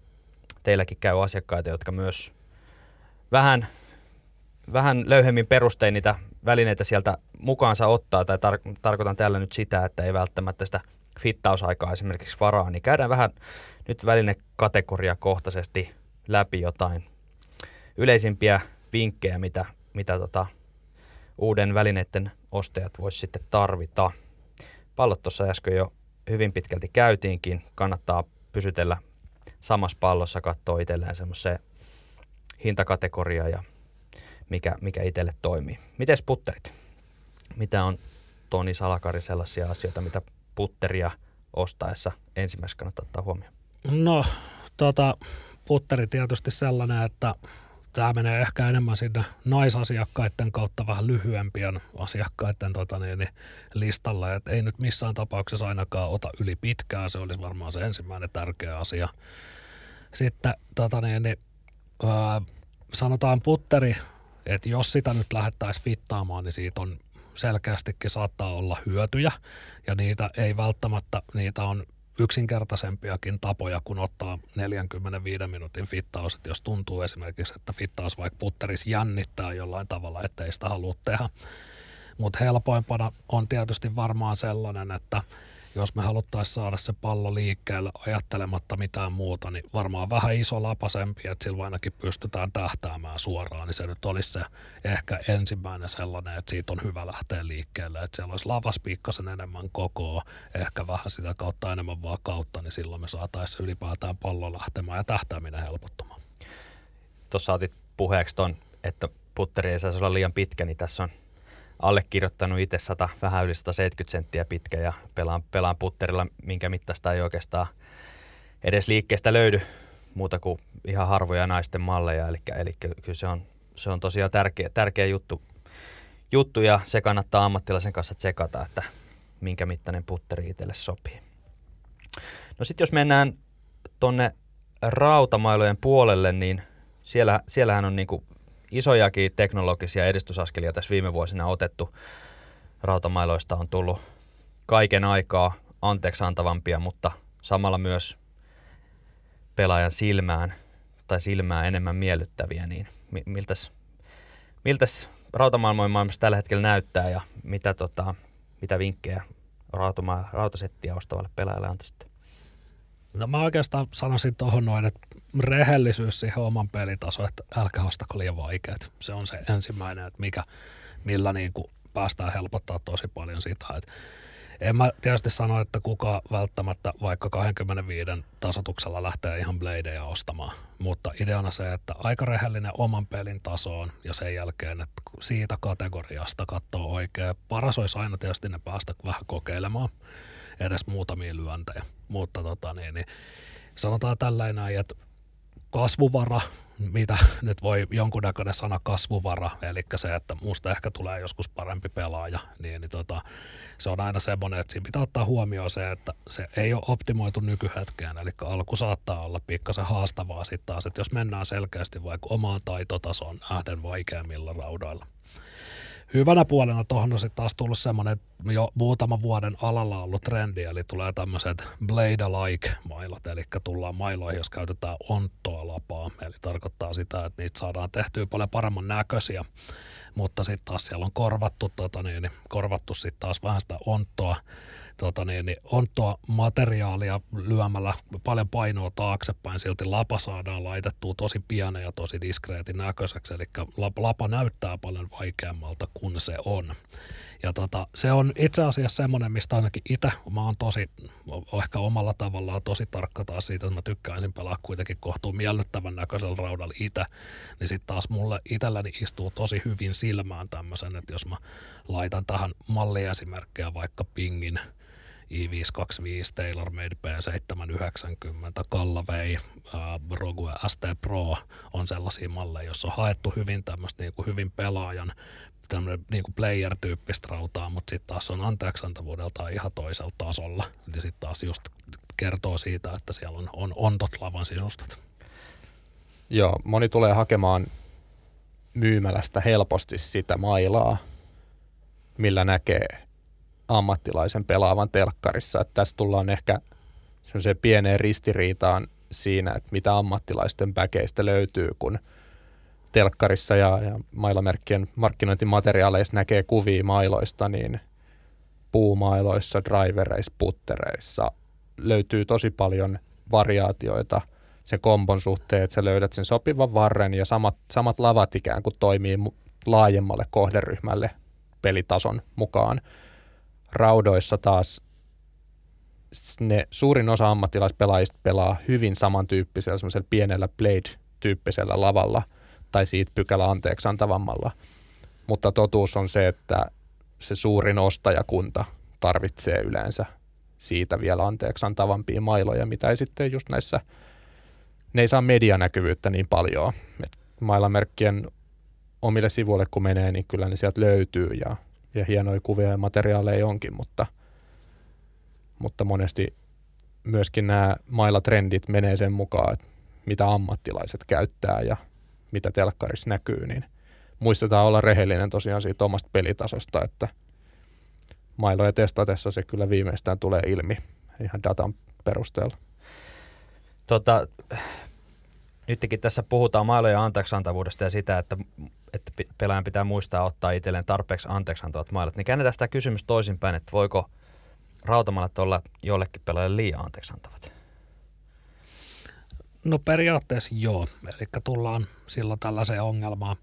teilläkin käy asiakkaita, jotka myös vähän, vähän löyhemmin perustein niitä välineitä sieltä mukaansa ottaa, tai tar- tarkoitan tällä nyt sitä, että ei välttämättä sitä fittausaikaa esimerkiksi varaa, niin käydään vähän nyt välinekategoria kohtaisesti läpi jotain yleisimpiä vinkkejä, mitä, mitä tota, uuden välineiden ostajat voisi sitten tarvita. Pallot tuossa äsken jo hyvin pitkälti käytiinkin. Kannattaa pysytellä samassa pallossa katsoo itselleen semmoisen hintakategoria ja mikä, mikä itselle toimii. Miten putterit? Mitä on Toni Salakari sellaisia asioita, mitä putteria ostaessa ensimmäisenä kannattaa ottaa huomioon? No, tota, putteri tietysti sellainen, että tämä menee ehkä enemmän sinne naisasiakkaiden kautta vähän lyhyempien asiakkaiden tota niin, niin listalle. Et ei nyt missään tapauksessa ainakaan ota yli pitkää, se olisi varmaan se ensimmäinen tärkeä asia. Sitten tota niin, niin, öö, sanotaan putteri, että jos sitä nyt lähdettäisiin fittaamaan, niin siitä on selkeästikin saattaa olla hyötyjä ja niitä ei välttämättä, niitä on yksinkertaisempiakin tapoja kuin ottaa 45 minuutin fittaus, että jos tuntuu esimerkiksi, että fittaus vaikka putteris jännittää jollain tavalla, ettei sitä halua tehdä. Mutta helpoimpana on tietysti varmaan sellainen, että jos me haluttaisiin saada se pallo liikkeelle ajattelematta mitään muuta, niin varmaan vähän iso lapasempi, että sillä ainakin pystytään tähtäämään suoraan, niin se nyt olisi se ehkä ensimmäinen sellainen, että siitä on hyvä lähteä liikkeelle, että siellä olisi lavas pikkasen enemmän kokoa, ehkä vähän sitä kautta enemmän vaan kautta, niin silloin me saataisiin ylipäätään pallo lähtemään ja tähtääminen helpottumaan. Tuossa otit puheeksi ton, että putteri ei saisi olla liian pitkä, niin tässä on allekirjoittanut itse 100, vähän yli 170 senttiä pitkä ja pelaan, pelaan putterilla, minkä mittaista ei oikeastaan edes liikkeestä löydy muuta kuin ihan harvoja naisten malleja. Eli, eli kyllä se on, se on tosiaan tärkeä, tärkeä juttu, juttu ja se kannattaa ammattilaisen kanssa tsekata, että minkä mittainen putteri itselle sopii. No sitten jos mennään tonne rautamailojen puolelle, niin siellä, siellähän on niinku isojakin teknologisia edistysaskelia tässä viime vuosina otettu. Rautamailoista on tullut kaiken aikaa anteeksi antavampia, mutta samalla myös pelaajan silmään tai silmää enemmän miellyttäviä, niin miltäs, miltäs rautamaailmojen maailmassa tällä hetkellä näyttää ja mitä, tota, mitä vinkkejä rautama- rautasettiä ostavalle pelaajalle antaisitte? No mä oikeastaan sanoisin tuohon noin, että rehellisyys siihen oman pelitaso, että älkää ostako liian vaikeat. Se on se ensimmäinen, että mikä, millä niin kuin päästään helpottaa tosi paljon sitä. Että en mä tietysti sano, että kuka välttämättä vaikka 25 tasotuksella lähtee ihan bladeja ostamaan, mutta ideana se, että aika rehellinen oman pelin tasoon ja sen jälkeen, että siitä kategoriasta katsoo oikein. Paras olisi aina tietysti ne päästä vähän kokeilemaan edes muutamia lyöntejä, mutta tota niin, niin sanotaan tällainen, että kasvuvara, mitä nyt voi jonkunnäköinen sana kasvuvara, eli se, että musta ehkä tulee joskus parempi pelaaja, niin, niin tota, se on aina semmoinen, että siinä pitää ottaa huomioon se, että se ei ole optimoitu nykyhetkeen, eli alku saattaa olla pikkasen haastavaa sitten taas, että jos mennään selkeästi vaikka omaan taitotasoon nähden vaikeammilla raudoilla. Hyvänä puolena tuohon on sitten taas tullut semmoinen jo muutaman vuoden alalla ollut trendi, eli tulee tämmöiset blade-alike mailat, eli tullaan mailoihin, jos käytetään onttoa lapaa, eli tarkoittaa sitä, että niitä saadaan tehtyä paljon paremman näköisiä, mutta sitten taas siellä on korvattu, tota niin, niin korvattu sitten taas vähän sitä onttoa, tota niin, niin onttoa materiaalia lyömällä paljon painoa taaksepäin, silti lapa saadaan laitettua tosi pienen ja tosi diskreetin näköiseksi, eli lapa näyttää paljon vaikeammalta kuin se on. Ja tota, se on itse asiassa semmoinen, mistä ainakin itse, mä oon tosi, ehkä omalla tavallaan tosi tarkka taas siitä, että mä tykkäisin pelaa kuitenkin kohtuu miellyttävän näköisellä raudalla itse, niin sitten taas mulle itselläni istuu tosi hyvin silmään tämmöisen, että jos mä laitan tähän malliesimerkkejä vaikka pingin, i525 TaylorMade P790, Callavei, äh, Rogue ST Pro on sellaisia malleja, joissa on haettu hyvin tämmöistä niin kuin hyvin pelaajan tämmöinen niin kuin player-tyyppistä rautaa, mutta sitten taas on anteeksantavuudeltaan ihan toisella tasolla. Eli sitten taas just kertoo siitä, että siellä on, on ontot lavan sisustat. Joo, moni tulee hakemaan myymälästä helposti sitä mailaa, millä näkee ammattilaisen pelaavan telkkarissa. Että tässä tullaan ehkä semmoiseen pieneen ristiriitaan siinä, että mitä ammattilaisten päkeistä löytyy, kun telkkarissa ja, ja mailamerkkien markkinointimateriaaleissa näkee kuvia mailoista, niin puumailoissa, drivereissa, puttereissa löytyy tosi paljon variaatioita sen kombon suhteen, että sä löydät sen sopivan varren ja samat, samat lavat ikään kuin toimii laajemmalle kohderyhmälle pelitason mukaan raudoissa taas ne suurin osa ammattilaispelaajista pelaa hyvin samantyyppisellä semmoisella pienellä blade-tyyppisellä lavalla tai siitä pykälä anteeksi antavammalla. Mutta totuus on se, että se suurin ostajakunta tarvitsee yleensä siitä vielä anteeksi antavampia mailoja, mitä ei sitten just näissä, ne ei saa medianäkyvyyttä niin paljon. Et mailamerkkien omille sivuille kun menee, niin kyllä ne sieltä löytyy ja ja hienoja kuvia ja materiaaleja onkin, mutta, mutta monesti myöskin nämä mailatrendit menee sen mukaan, että mitä ammattilaiset käyttää ja mitä telkkarissa näkyy, niin muistetaan olla rehellinen tosiaan siitä omasta pelitasosta, että mailoja testatessa se kyllä viimeistään tulee ilmi ihan datan perusteella. Tota, nytkin tässä puhutaan mailojen anteeksantavuudesta ja sitä, että, että pelaajan pitää muistaa ottaa itselleen tarpeeksi anteeksantavat mailat, niin käännetään sitä kysymys toisinpäin, että voiko rautamallat olla jollekin pelaajalle liian anteeksantavat? No periaatteessa joo, eli tullaan silloin tällaiseen ongelmaan,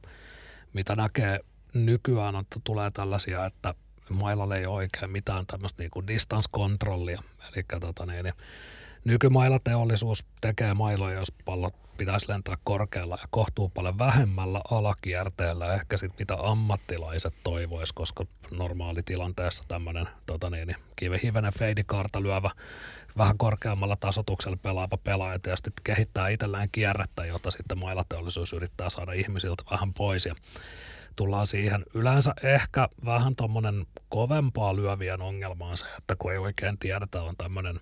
mitä näkee nykyään, että tulee tällaisia, että mailalle ei ole oikein mitään tämmöistä niin distance-kontrollia, eli tota niin, niin nykymailateollisuus tekee mailoja, jos pallot pitäisi lentää korkealla ja kohtuu paljon vähemmällä alakierteellä ehkä sit mitä ammattilaiset toivois, koska normaalitilanteessa tämmöinen tota niin, niin kivehivenen feidikaarta lyövä vähän korkeammalla tasotuksella pelaava pelaaja tietysti kehittää itsellään kierrettä, jota sitten mailateollisuus yrittää saada ihmisiltä vähän pois ja tullaan siihen. Yleensä ehkä vähän tuommoinen kovempaa lyövien ongelma on se, että kun ei oikein tiedetä, on tämmöinen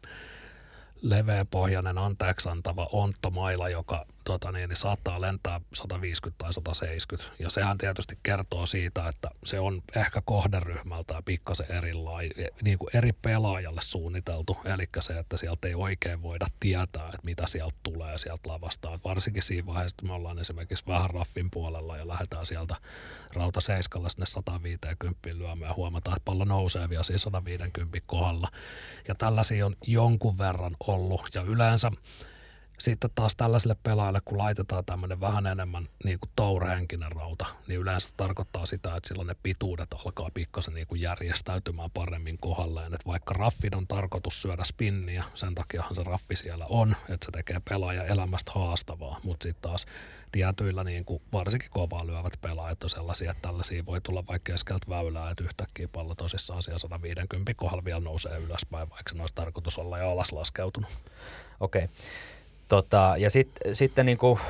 leveäpohjainen anteeksiantava onttomaila, joka tota niin, niin saattaa lentää 150 tai 170. Ja sehän tietysti kertoo siitä, että se on ehkä kohderyhmältä pikkasen erilainen, niin kuin eri pelaajalle suunniteltu. Eli se, että sieltä ei oikein voida tietää, että mitä sieltä tulee sieltä lavasta. Varsinkin siinä vaiheessa, että me ollaan esimerkiksi vähän raffin puolella ja lähdetään sieltä rauta seiskalla sinne 150 lyömään ja huomataan, että pallo nousee vielä siinä 150 kohdalla. Ja tällaisia on jonkun verran ollut ja yleensä sitten taas tällaiselle pelaajalle, kun laitetaan tämmöinen vähän enemmän niin kuin tourhenkinen rauta, niin yleensä tarkoittaa sitä, että silloin ne pituudet alkaa pikkasen niin kuin järjestäytymään paremmin kohdalleen. Että vaikka raffin on tarkoitus syödä spinniä, sen takiahan se raffi siellä on, että se tekee pelaaja elämästä haastavaa. Mutta sitten taas tietyillä niin kuin varsinkin kovaa lyövät pelaajat on sellaisia, että tällaisia voi tulla vaikka keskeltä väylää, että yhtäkkiä pallo tosissaan siellä 150 kohdalla vielä nousee ylöspäin, vaikka se olisi tarkoitus olla jo alas laskeutunut. Okei. Okay. Tota, ja sit, sitten niin kuin,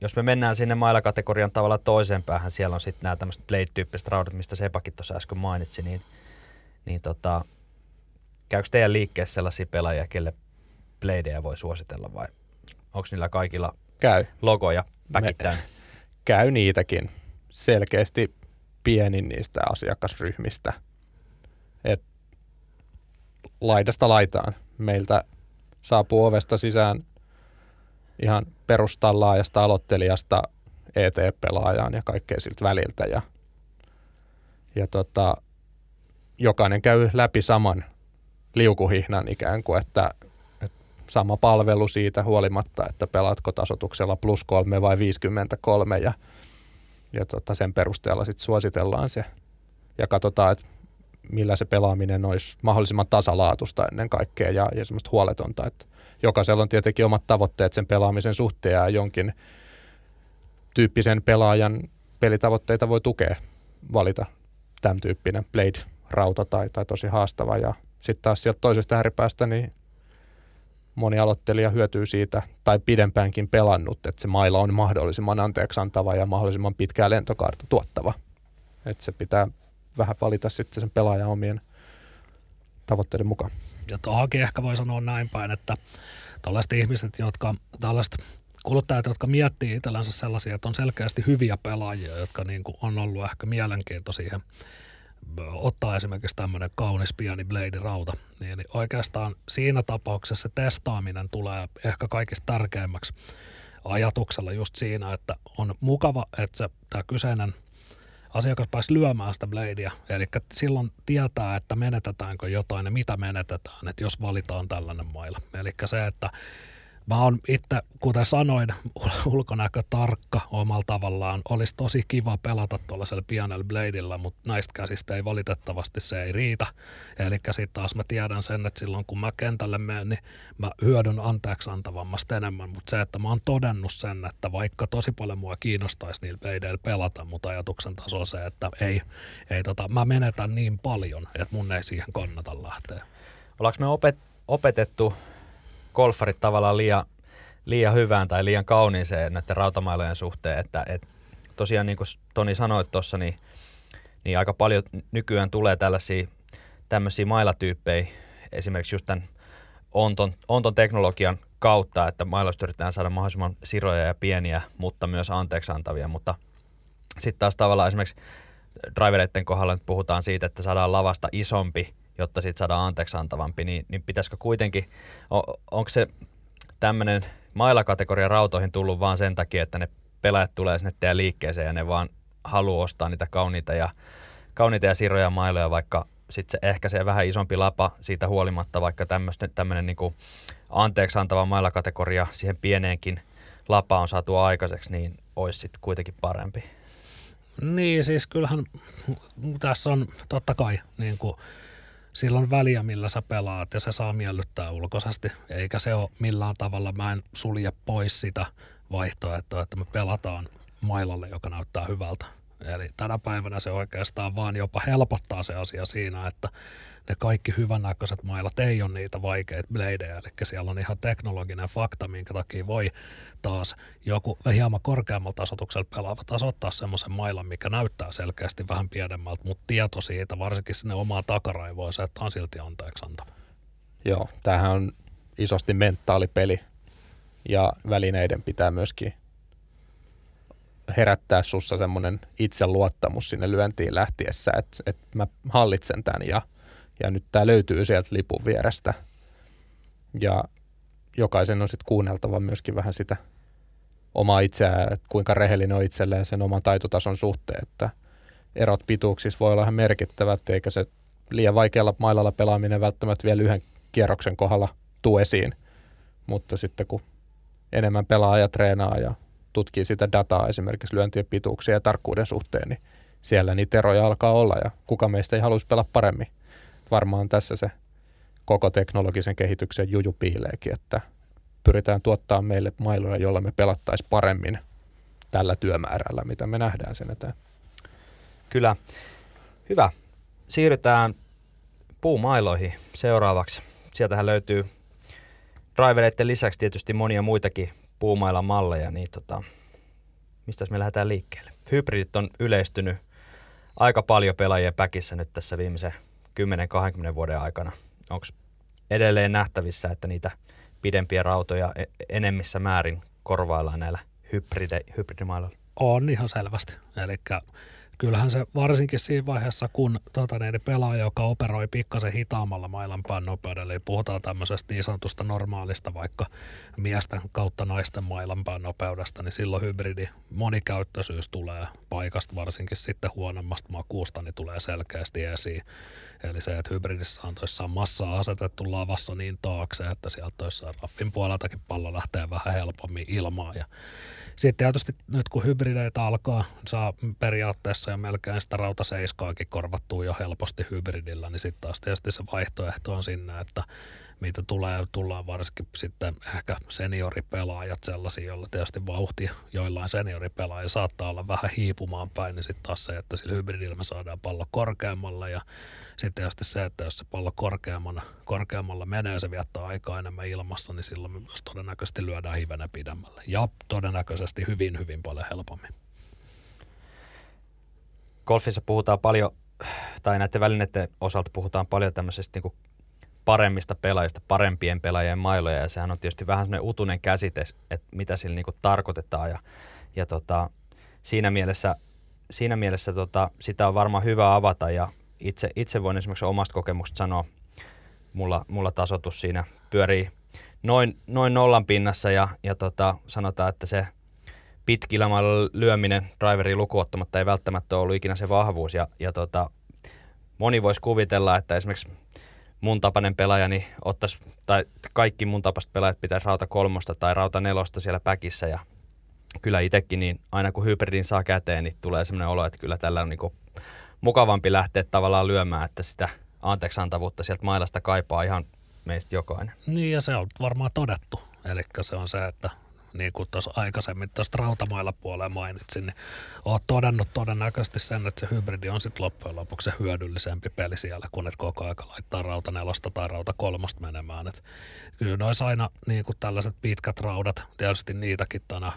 jos me mennään sinne mailakategorian tavalla toiseen päähän, siellä on sitten nämä tämmöiset blade-tyyppiset raudat, mistä Sepakin tuossa äsken mainitsi, niin, niin tota, käykö teidän liikkeessä sellaisia pelaajia, kelle bladeja voi suositella vai onko niillä kaikilla Käy. logoja päkittäin? Me, käy niitäkin. Selkeästi pienin niistä asiakasryhmistä. Et laidasta laitaan. Meiltä saapuu ovesta sisään ihan perustan laajasta aloittelijasta ET-pelaajaan ja kaikkea siltä väliltä. Ja, ja tota, jokainen käy läpi saman liukuhihnan ikään kuin, että, että sama palvelu siitä huolimatta, että pelaatko tasotuksella plus kolme vai 53 ja, ja tota, sen perusteella sitten suositellaan se ja katsotaan, että millä se pelaaminen olisi mahdollisimman tasalaatusta ennen kaikkea ja, ja semmoista huoletonta, että jokaisella on tietenkin omat tavoitteet sen pelaamisen suhteen ja jonkin tyyppisen pelaajan pelitavoitteita voi tukea valita tämän tyyppinen Blade-rauta tai, tai tosi haastava. Ja sitten taas sieltä toisesta ääripäästä niin moni aloittelija hyötyy siitä tai pidempäänkin pelannut, että se maila on mahdollisimman anteeksiantava ja mahdollisimman pitkää lentokaarta tuottava. Että se pitää vähän valita sitten sen pelaajan omien tavoitteiden mukaan. Ja tuohonkin ehkä voi sanoa näin päin, että tällaiset ihmiset, jotka, tällaiset kuluttajat, jotka miettii itsellänsä sellaisia, että on selkeästi hyviä pelaajia, jotka niin kuin on ollut ehkä mielenkiinto siihen ottaa esimerkiksi tämmöinen kaunis pieni blade-rauta, niin, oikeastaan siinä tapauksessa se testaaminen tulee ehkä kaikista tärkeimmäksi ajatuksella just siinä, että on mukava, että se, tämä kyseinen asiakas pääsi lyömään sitä bladea. Eli silloin tietää, että menetetäänkö jotain ja mitä menetetään, että jos valitaan tällainen maila. Eli se, että Mä oon itse, kuten sanoin, ulkonäkö tarkka omalla tavallaan. Olisi tosi kiva pelata tuollaisella pienellä bladeilla, mutta näistä käsistä ei valitettavasti se ei riitä. Eli sitten taas mä tiedän sen, että silloin kun mä kentälle menen, niin mä hyödyn anteeksi antavammasta enemmän. Mutta se, että mä oon todennut sen, että vaikka tosi paljon mua kiinnostaisi niillä bladeilla pelata, mutta ajatuksen taso on se, että ei, ei tota, mä menetän niin paljon, että mun ei siihen kannata lähteä. Ollaanko me opet, opetettu golfarit tavallaan liian, liian hyvään tai liian kauniiseen näiden rautamailojen suhteen, että et, tosiaan niin kuin Toni sanoi tuossa, niin, niin aika paljon nykyään tulee tällaisia tämmöisiä mailatyyppejä, esimerkiksi just tämän onton, onton teknologian kautta, että mailoista yritetään saada mahdollisimman siroja ja pieniä, mutta myös anteeksi antavia, mutta sitten taas tavallaan esimerkiksi drivereiden kohdalla nyt puhutaan siitä, että saadaan lavasta isompi jotta siitä saadaan anteeksi antavampi, niin, niin pitäisikö kuitenkin, on, onko se tämmöinen mailakategoria rautoihin tullut vaan sen takia, että ne pelaajat tulee sinne teidän liikkeeseen ja ne vaan haluaa ostaa niitä kauniita ja, kauniita ja siroja mailoja, vaikka sitten se ehkä se vähän isompi lapa siitä huolimatta, vaikka tämmöinen niin anteeksi antava mailakategoria siihen pieneenkin lapa on saatu aikaiseksi, niin olisi sitten kuitenkin parempi. Niin, siis kyllähän tässä on totta kai niin kuin sillä on väliä, millä sä pelaat ja se saa miellyttää ulkoisesti. Eikä se ole millään tavalla, mä en sulje pois sitä vaihtoehtoa, että me pelataan mailalle, joka näyttää hyvältä. Eli tänä päivänä se oikeastaan vaan jopa helpottaa se asia siinä, että ne kaikki hyvännäköiset mailat ei ole niitä vaikeita bladeja, eli siellä on ihan teknologinen fakta, minkä takia voi taas joku hieman korkeammalla tasotuksella pelaava tasoittaa semmoisen mailan, mikä näyttää selkeästi vähän pienemmältä, mutta tieto siitä, varsinkin sinne omaa takaraivoa, se, että on silti anteeksi antava. Joo, tämähän on isosti mentaalipeli ja välineiden pitää myöskin herättää sussa semmoinen itseluottamus sinne lyöntiin lähtiessä, että, että mä hallitsen tämän ja, ja nyt tämä löytyy sieltä lipun vierestä. Ja jokaisen on sitten kuunneltava myöskin vähän sitä omaa itseään, että kuinka rehellinen on itselleen sen oman taitotason suhteen, että erot pituuksissa voi olla ihan merkittävät, eikä se liian vaikealla mailalla pelaaminen välttämättä vielä yhden kierroksen kohdalla tuu esiin. Mutta sitten kun enemmän pelaa ja treenaa ja tutkii sitä dataa esimerkiksi lyöntien pituuksia ja tarkkuuden suhteen, niin siellä niitä eroja alkaa olla ja kuka meistä ei haluaisi pelaa paremmin. Varmaan tässä se koko teknologisen kehityksen juju piileekin, että pyritään tuottaa meille mailoja, joilla me pelattaisiin paremmin tällä työmäärällä, mitä me nähdään sen eteen. Kyllä. Hyvä. Siirrytään puumailoihin seuraavaksi. Sieltähän löytyy drivereiden lisäksi tietysti monia muitakin puumailla malleja, niin tota, mistä me lähdetään liikkeelle? Hybridit on yleistynyt aika paljon pelaajien päkissä nyt tässä viimeisen 10-20 vuoden aikana. Onko edelleen nähtävissä, että niitä pidempiä rautoja e-, enemmissä määrin korvaillaan näillä hybride, hybridimailoilla? On ihan selvästi. Eli kyllähän se varsinkin siinä vaiheessa, kun tota, niin, pelaaja, joka operoi pikkasen hitaammalla mailanpään nopeudella, eli puhutaan tämmöisestä niin sanotusta normaalista vaikka miesten kautta naisten mailanpään nopeudesta, niin silloin hybridi monikäyttöisyys tulee paikasta, varsinkin sitten huonommasta makuusta, niin tulee selkeästi esiin. Eli se, että hybridissä on toissaan massaa asetettu lavassa niin taakse, että sieltä toissaan raffin puoleltakin pallo lähtee vähän helpommin ilmaan. Ja sitten tietysti nyt kun hybrideitä alkaa, saa periaatteessa jo melkein sitä rautaseiskaakin korvattua jo helposti hybridillä, niin sitten taas tietysti se vaihtoehto on sinne, että mitä tulee, tullaan varsinkin sitten ehkä senioripelaajat sellaisia, joilla tietysti vauhti joillain senioripelaajia saattaa olla vähän hiipumaan päin, niin sitten taas se, että sillä hybridillä me saadaan pallo korkeammalle ja sitten tietysti se, että jos se pallo korkeammalla, korkeammalla menee, se viettää aikaa enemmän ilmassa, niin silloin me myös todennäköisesti lyödään hivenä pidemmälle ja todennäköisesti hyvin, hyvin paljon helpommin. Golfissa puhutaan paljon, tai näiden välineiden osalta puhutaan paljon tämmöisestä niin kuin paremmista pelaajista, parempien pelaajien mailoja, ja sehän on tietysti vähän semmoinen utunen käsite, että mitä sillä niin kuin tarkoitetaan, ja, ja tota, siinä mielessä, siinä mielessä tota, sitä on varmaan hyvä avata, ja itse, itse voin esimerkiksi omasta kokemuksesta sanoa, mulla, mulla tasotus siinä pyörii noin, noin nollan pinnassa, ja, ja tota, sanotaan, että se pitkillä lyöminen driveri lukuottamatta ei välttämättä ollut ikinä se vahvuus, ja, ja tota, moni voisi kuvitella, että esimerkiksi mun tapainen pelaaja, niin ottaisi, tai kaikki mun tapaiset pelaajat pitäisi rauta kolmosta tai rauta nelosta siellä päkissä ja kyllä itsekin, niin aina kun hybridin saa käteen, niin tulee sellainen olo, että kyllä tällä on niin mukavampi lähteä tavallaan lyömään, että sitä anteeksantavuutta sieltä mailasta kaipaa ihan meistä jokainen. Niin ja se on varmaan todettu. Eli se on se, että niin kuin tuossa aikaisemmin tuosta rautamailla puolella mainitsin, niin olet todennut todennäköisesti sen, että se hybridi on sitten loppujen lopuksi se hyödyllisempi peli siellä, kun et koko aika laittaa rauta nelosta tai rauta kolmosta menemään. Et kyllä nois aina niin kuin tällaiset pitkät raudat, tietysti niitäkin tänä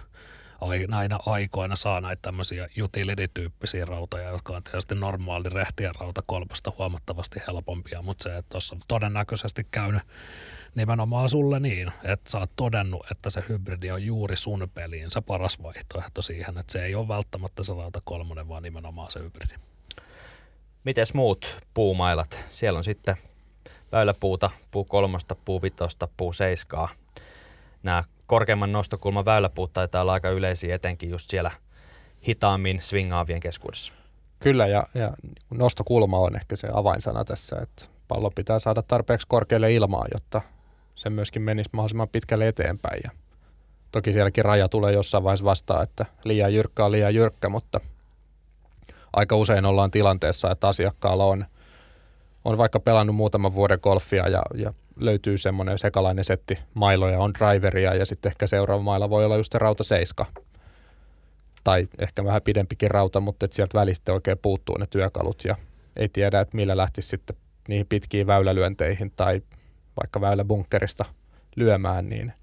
näinä aikoina saa näitä tämmöisiä utility-tyyppisiä rautoja, jotka on tietysti normaali rehtien rauta kolmosta huomattavasti helpompia, mutta se, että tuossa on todennäköisesti käynyt nimenomaan sulle niin, että sä oot todennut, että se hybridi on juuri sun peliin se paras vaihtoehto siihen, että se ei ole välttämättä se rauta kolmonen, vaan nimenomaan se hybridi. Mites muut puumailat? Siellä on sitten väyläpuuta, puu kolmosta, puu vitosta, puu seiskaa. Nämä korkeamman nostokulman väyläpuut taitaa olla aika yleisiä etenkin just siellä hitaammin swingaavien keskuudessa. Kyllä, ja, ja nostokulma on ehkä se avainsana tässä, että pallo pitää saada tarpeeksi korkealle ilmaa, jotta se myöskin menisi mahdollisimman pitkälle eteenpäin. Ja toki sielläkin raja tulee jossain vaiheessa vastaan, että liian jyrkkä on liian jyrkkä, mutta aika usein ollaan tilanteessa, että asiakkaalla on, on vaikka pelannut muutaman vuoden golfia ja, ja löytyy semmoinen sekalainen setti mailoja, on driveria ja sitten ehkä seuraava mailla voi olla just se rauta seiska. Tai ehkä vähän pidempikin rauta, mutta että sieltä välistä oikein puuttuu ne työkalut ja ei tiedä, että millä lähtisi sitten niihin pitkiin väylälyönteihin tai vaikka väyläbunkkerista lyömään, niin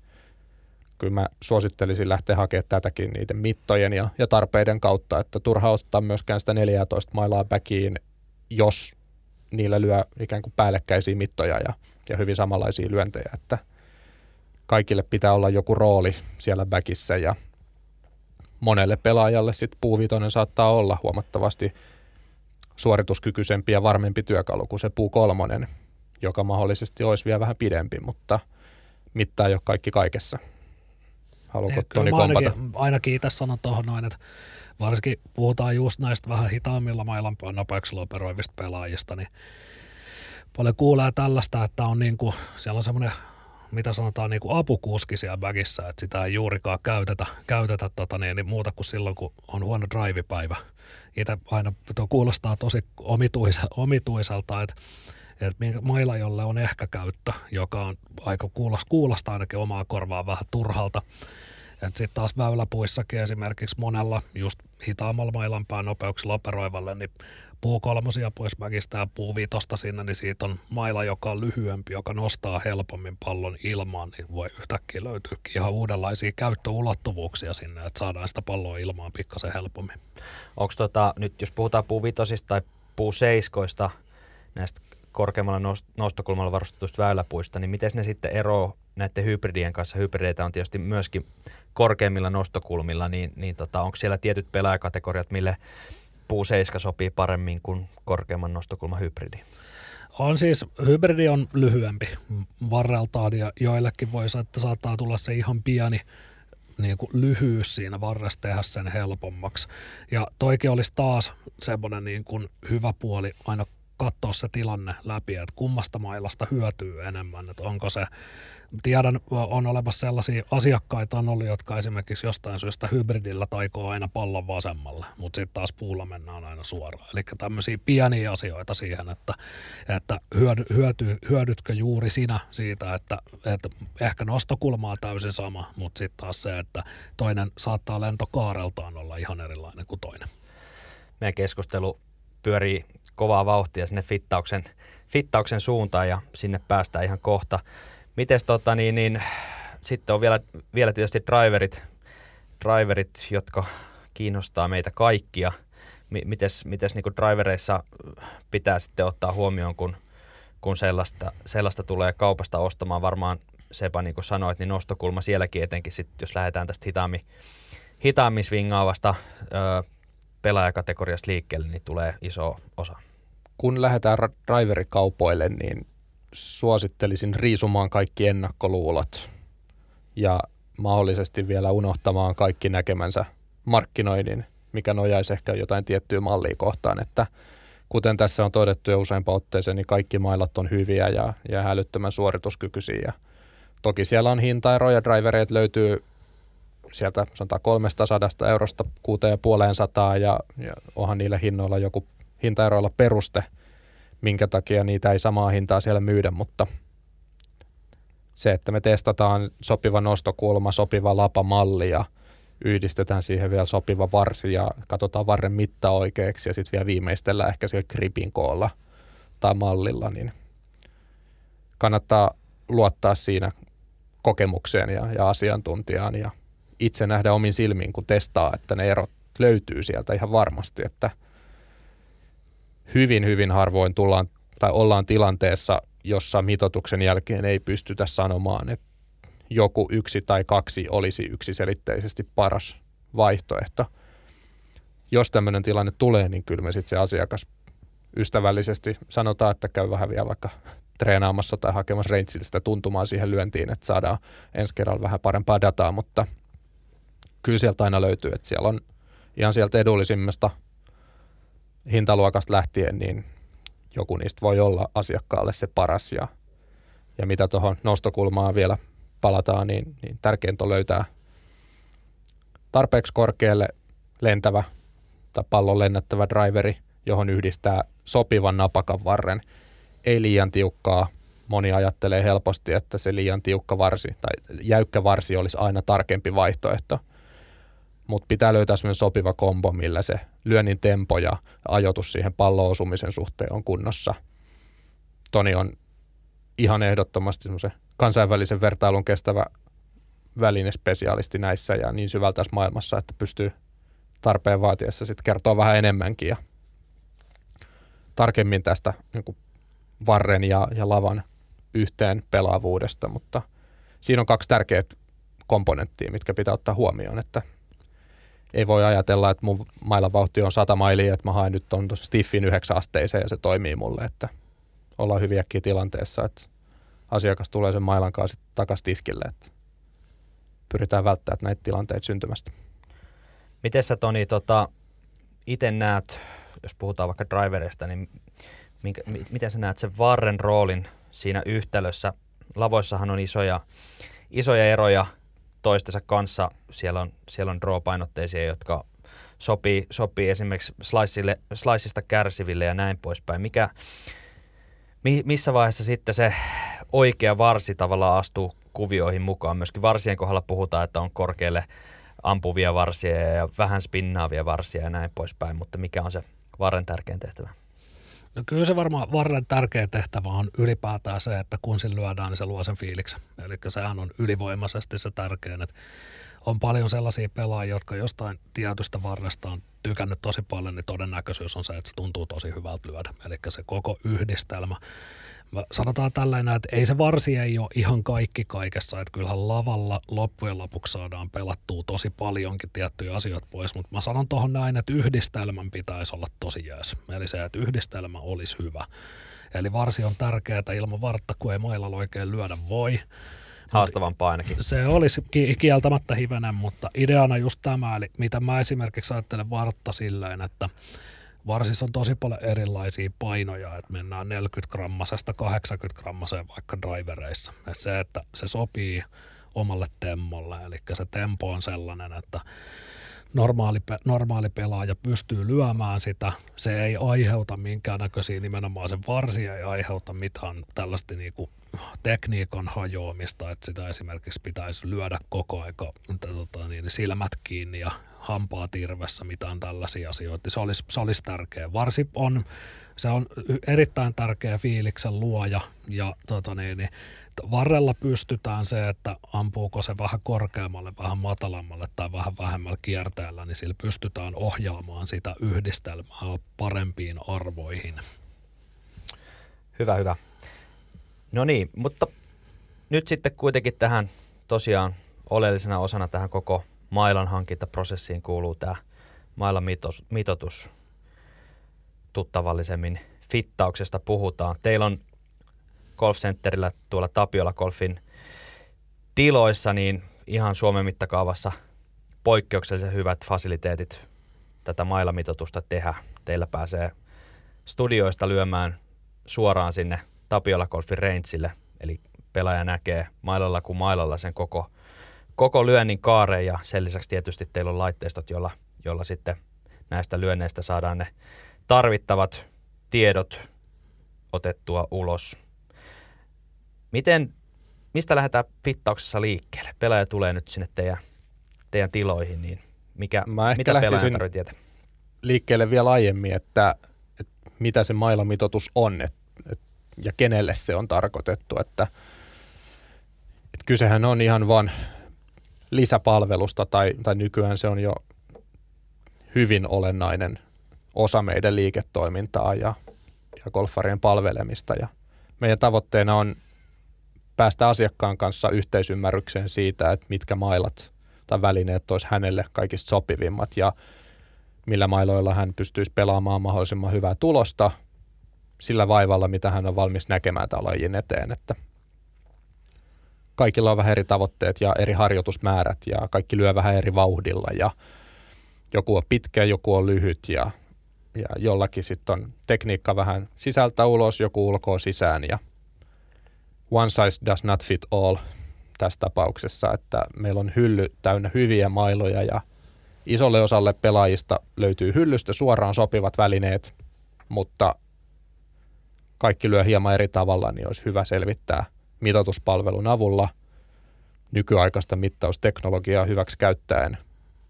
kyllä mä suosittelisin lähteä hakemaan tätäkin niiden mittojen ja, ja tarpeiden kautta, että turha ottaa myöskään sitä 14 mailaa backiin, jos niillä lyö ikään kuin päällekkäisiä mittoja ja, ja hyvin samanlaisia lyöntejä, että kaikille pitää olla joku rooli siellä backissä ja monelle pelaajalle sitten puuvitonen saattaa olla huomattavasti suorituskykyisempi ja varmempi työkalu kuin se puu kolmonen, joka mahdollisesti olisi vielä vähän pidempi, mutta mittaa ei ole kaikki kaikessa. Haluatko Ehkä Toni kompata? Ainakin, ainakin itse sanon tuohon noin, että varsinkin puhutaan just näistä vähän hitaammilla mailan nopeuksilla operoivista pelaajista, niin paljon kuulee tällaista, että on niin kuin, siellä on semmoinen mitä sanotaan niin kuin apukuski siellä bagissa, että sitä ei juurikaan käytetä, käytetä tota niin, niin muuta kuin silloin, kun on huono drive-päivä. Itse aina tuo kuulostaa tosi omituiselta, että että mailla, jolle on ehkä käyttö, joka on aika kuulostaa, kuulostaa ainakin omaa korvaa vähän turhalta. Sitten taas väyläpuissakin esimerkiksi monella just hitaammalla mailanpään nopeuksilla operoivalle, niin puu kolmosia pois mäkistä ja puu vitosta sinne, niin siitä on maila, joka on lyhyempi, joka nostaa helpommin pallon ilmaan, niin voi yhtäkkiä löytyykin ihan uudenlaisia käyttöulottuvuuksia sinne, että saadaan sitä palloa ilmaan pikkasen helpommin. Onko tota, nyt jos puhutaan puu tai puu seiskoista, näistä korkeammalla nostokulmalla varustetuista väyläpuista, niin miten ne sitten eroo näiden hybridien kanssa? Hybrideitä on tietysti myöskin korkeimmilla nostokulmilla, niin, niin tota, onko siellä tietyt pelaajakategoriat, mille puuseiska sopii paremmin kuin korkeamman nostokulman hybridi? On siis, hybridi on lyhyempi varreltaan ja joillekin voi että saattaa tulla se ihan pieni niin kuin lyhyys siinä varressa tehdä sen helpommaksi. Ja toikin olisi taas semmoinen niin kuin hyvä puoli aina katsoa se tilanne läpi, että kummasta mailasta hyötyy enemmän, että onko se, tiedän, on olemassa sellaisia asiakkaita on ollut, jotka esimerkiksi jostain syystä hybridillä taikoo aina pallon vasemmalle, mutta sitten taas puulla mennään aina suoraan. Eli tämmöisiä pieniä asioita siihen, että, että hyödy, hyöty, hyödytkö juuri sinä siitä, että, että ehkä nostokulma on täysin sama, mutta sitten taas se, että toinen saattaa lentokaareltaan olla ihan erilainen kuin toinen. Meidän keskustelu pyörii kovaa vauhtia sinne fittauksen, fittauksen suuntaan ja sinne päästään ihan kohta. Mites tota niin, niin sitten on vielä, vielä tietysti driverit, driverit, jotka kiinnostaa meitä kaikkia. Mites, mites niin drivereissa pitää sitten ottaa huomioon, kun, kun sellaista, sellaista tulee kaupasta ostamaan. Varmaan Sepa, niin kuin sanoit, niin nostokulma sielläkin etenkin, sit, jos lähdetään tästä hitaammin, hitaammin swingaavasta ö, pelaajakategoriasta liikkeelle, niin tulee iso osa. Kun lähdetään driverikaupoille, niin suosittelisin riisumaan kaikki ennakkoluulot ja mahdollisesti vielä unohtamaan kaikki näkemänsä markkinoinnin, mikä nojaisi ehkä jotain tiettyä mallia kohtaan, että kuten tässä on todettu jo useampaan otteeseen, niin kaikki mailat on hyviä ja, ja hälyttömän suorituskykyisiä. Toki siellä on hintaeroja, drivereita löytyy sieltä sanotaan 300 eurosta 6500 ja, ja onhan niillä hinnoilla joku hintaeroilla peruste, minkä takia niitä ei samaa hintaa siellä myydä, mutta se, että me testataan sopiva nostokulma, sopiva lapamalli ja yhdistetään siihen vielä sopiva varsi ja katsotaan varren mitta oikeaksi ja sitten vielä viimeistellään ehkä siellä gripin koolla tai mallilla, niin kannattaa luottaa siinä kokemukseen ja, ja asiantuntijaan ja itse nähdä omin silmiin, kun testaa, että ne erot löytyy sieltä ihan varmasti, että hyvin, hyvin harvoin tullaan tai ollaan tilanteessa, jossa mitotuksen jälkeen ei pystytä sanomaan, että joku yksi tai kaksi olisi yksiselitteisesti paras vaihtoehto. Jos tämmöinen tilanne tulee, niin kyllä me sitten se asiakas ystävällisesti sanotaan, että käy vähän vielä vaikka treenaamassa tai hakemassa rangeiltä tuntumaan siihen lyöntiin, että saadaan ensi kerralla vähän parempaa dataa, mutta – kyllä sieltä aina löytyy, että siellä on ihan sieltä edullisimmasta hintaluokasta lähtien, niin joku niistä voi olla asiakkaalle se paras. Ja, ja mitä tuohon nostokulmaan vielä palataan, niin, niin tärkeintä on löytää tarpeeksi korkealle lentävä tai pallon lennättävä driveri, johon yhdistää sopivan napakan varren. Ei liian tiukkaa. Moni ajattelee helposti, että se liian tiukka varsi tai jäykkä varsi olisi aina tarkempi vaihtoehto – mutta pitää löytää semmoinen sopiva kombo, millä se lyönnin tempo ja ajoitus siihen pallon osumisen suhteen on kunnossa. Toni on ihan ehdottomasti semmoisen kansainvälisen vertailun kestävä välinespesialisti näissä ja niin syvältä maailmassa, että pystyy tarpeen vaatiessa sitten kertoa vähän enemmänkin ja tarkemmin tästä niin varren ja, ja lavan yhteen pelaavuudesta, mutta siinä on kaksi tärkeää komponenttia, mitkä pitää ottaa huomioon, että ei voi ajatella, että mun mailan vauhti on 100 mailia, että mä haen nyt on Stiffin yhdeksän asteeseen ja se toimii mulle, että ollaan hyviäkin tilanteessa, että asiakas tulee sen mailan kanssa takaisin tiskille, että pyritään välttämään näitä tilanteita syntymästä. Miten sä Toni tota, itse näet, jos puhutaan vaikka driverista, niin minkä, miten sä näet sen varren roolin siinä yhtälössä? Lavoissahan on isoja, isoja eroja toistensa kanssa. Siellä on, siellä on draw-painotteisia, jotka sopii, sopii esimerkiksi sliceille, sliceista kärsiville ja näin poispäin. Mikä, mi, missä vaiheessa sitten se oikea varsi tavallaan astuu kuvioihin mukaan? Myöskin varsien kohdalla puhutaan, että on korkealle ampuvia varsia ja vähän spinnaavia varsia ja näin poispäin, mutta mikä on se varren tärkein tehtävä? No kyllä se varmaan varren tärkeä tehtävä on ylipäätään se, että kun sillä lyödään, niin se luo sen fiiliksen. Eli sehän on ylivoimaisesti se tärkein, että on paljon sellaisia pelaajia, jotka jostain tietystä varresta on tykännyt tosi paljon, niin todennäköisyys on se, että se tuntuu tosi hyvältä lyödä. Eli se koko yhdistelmä. Sanotaan tällainen, että ei se varsi ei ole ihan kaikki kaikessa, että kyllähän lavalla loppujen lopuksi saadaan pelattua tosi paljonkin tiettyjä asioita pois, mutta mä sanon tuohon näin, että yhdistelmän pitäisi olla tosi jees. Eli se, että yhdistelmä olisi hyvä. Eli varsi on tärkeää ilman vartta, kun ei mailla oikein lyödä voi. Haastavampaa ainakin. Se olisi kieltämättä hivenen, mutta ideana just tämä, eli mitä mä esimerkiksi ajattelen vartta silleen, että varsissa on tosi paljon erilaisia painoja, että mennään 40 grammasesta 80 grammaseen vaikka drivereissa. Ja se, että se sopii omalle temmolle, eli se tempo on sellainen, että normaali, normaali pelaaja pystyy lyömään sitä. Se ei aiheuta minkäännäköisiä, nimenomaan se varsi ei aiheuta mitään tällaista niinku tekniikan hajoamista, että sitä esimerkiksi pitäisi lyödä koko aika tota, niin, silmät kiinni ja hampaat irvessä, mitään tällaisia asioita. Se olisi, se olisi tärkeä. Varsi on, se on erittäin tärkeä fiiliksen luoja ja tota niin, niin, varrella pystytään se, että ampuuko se vähän korkeammalle, vähän matalammalle tai vähän vähemmällä kierteellä, niin sillä pystytään ohjaamaan sitä yhdistelmää parempiin arvoihin. Hyvä, hyvä. No niin, mutta nyt sitten kuitenkin tähän tosiaan oleellisena osana tähän koko mailan hankintaprosessiin kuuluu tämä mailan mitos, mitotus. Tuttavallisemmin fittauksesta puhutaan. Teillä on Golf Centerillä tuolla Tapiola Golfin tiloissa niin ihan Suomen mittakaavassa poikkeuksellisen hyvät fasiliteetit tätä mailamitoitusta tehdä. Teillä pääsee studioista lyömään suoraan sinne Tapiola Golfin rangeille, eli pelaaja näkee mailalla kuin mailalla sen koko, koko lyönnin kaareen ja sen lisäksi tietysti teillä on laitteistot, jolla, jolla sitten näistä lyönneistä saadaan ne tarvittavat tiedot otettua ulos. Miten, mistä lähdetään fittauksessa liikkeelle? Pelaaja tulee nyt sinne teidän, teidän tiloihin, niin mikä, Mä mitä pelaaja tarvitsee tietää? liikkeelle vielä aiemmin, että, että mitä se mailamitoitus on, että, että ja kenelle se on tarkoitettu. Että, että kysehän on ihan vain lisäpalvelusta tai, tai nykyään se on jo hyvin olennainen osa meidän liiketoimintaa ja, ja golfarien palvelemista. Ja meidän tavoitteena on päästä asiakkaan kanssa yhteisymmärrykseen siitä, että mitkä mailat tai välineet olisi hänelle kaikista sopivimmat ja millä mailoilla hän pystyisi pelaamaan mahdollisimman hyvää tulosta – sillä vaivalla, mitä hän on valmis näkemään tämän lajin eteen. Että kaikilla on vähän eri tavoitteet ja eri harjoitusmäärät ja kaikki lyö vähän eri vauhdilla ja joku on pitkä, joku on lyhyt ja, ja jollakin sitten on tekniikka vähän sisältä ulos, joku ulkoa sisään ja one size does not fit all tässä tapauksessa, että meillä on hylly täynnä hyviä mailoja ja isolle osalle pelaajista löytyy hyllystä suoraan sopivat välineet, mutta kaikki lyö hieman eri tavalla, niin olisi hyvä selvittää mitoituspalvelun avulla nykyaikaista mittausteknologiaa hyväksi käyttäen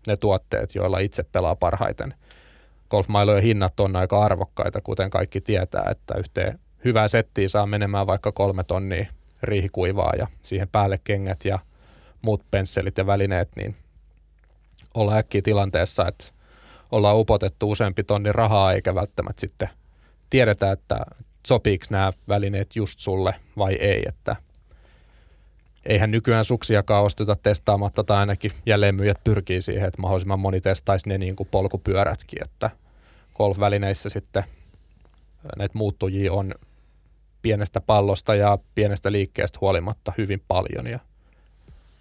ne tuotteet, joilla itse pelaa parhaiten. Golfmailojen hinnat on aika arvokkaita, kuten kaikki tietää, että yhteen hyvää settiä saa menemään vaikka kolme tonnia riihikuivaa ja siihen päälle kengät ja muut pensselit ja välineet, niin ollaan äkkiä tilanteessa, että ollaan upotettu useampi tonni rahaa eikä välttämättä sitten tiedetä, että sopiiko nämä välineet just sulle vai ei, että eihän nykyään suksiakaan osteta testaamatta tai ainakin jälleenmyyjät pyrkii siihen, että mahdollisimman moni testaisi ne niin kuin polkupyörätkin, että golf-välineissä sitten näitä muuttujia on pienestä pallosta ja pienestä liikkeestä huolimatta hyvin paljon ja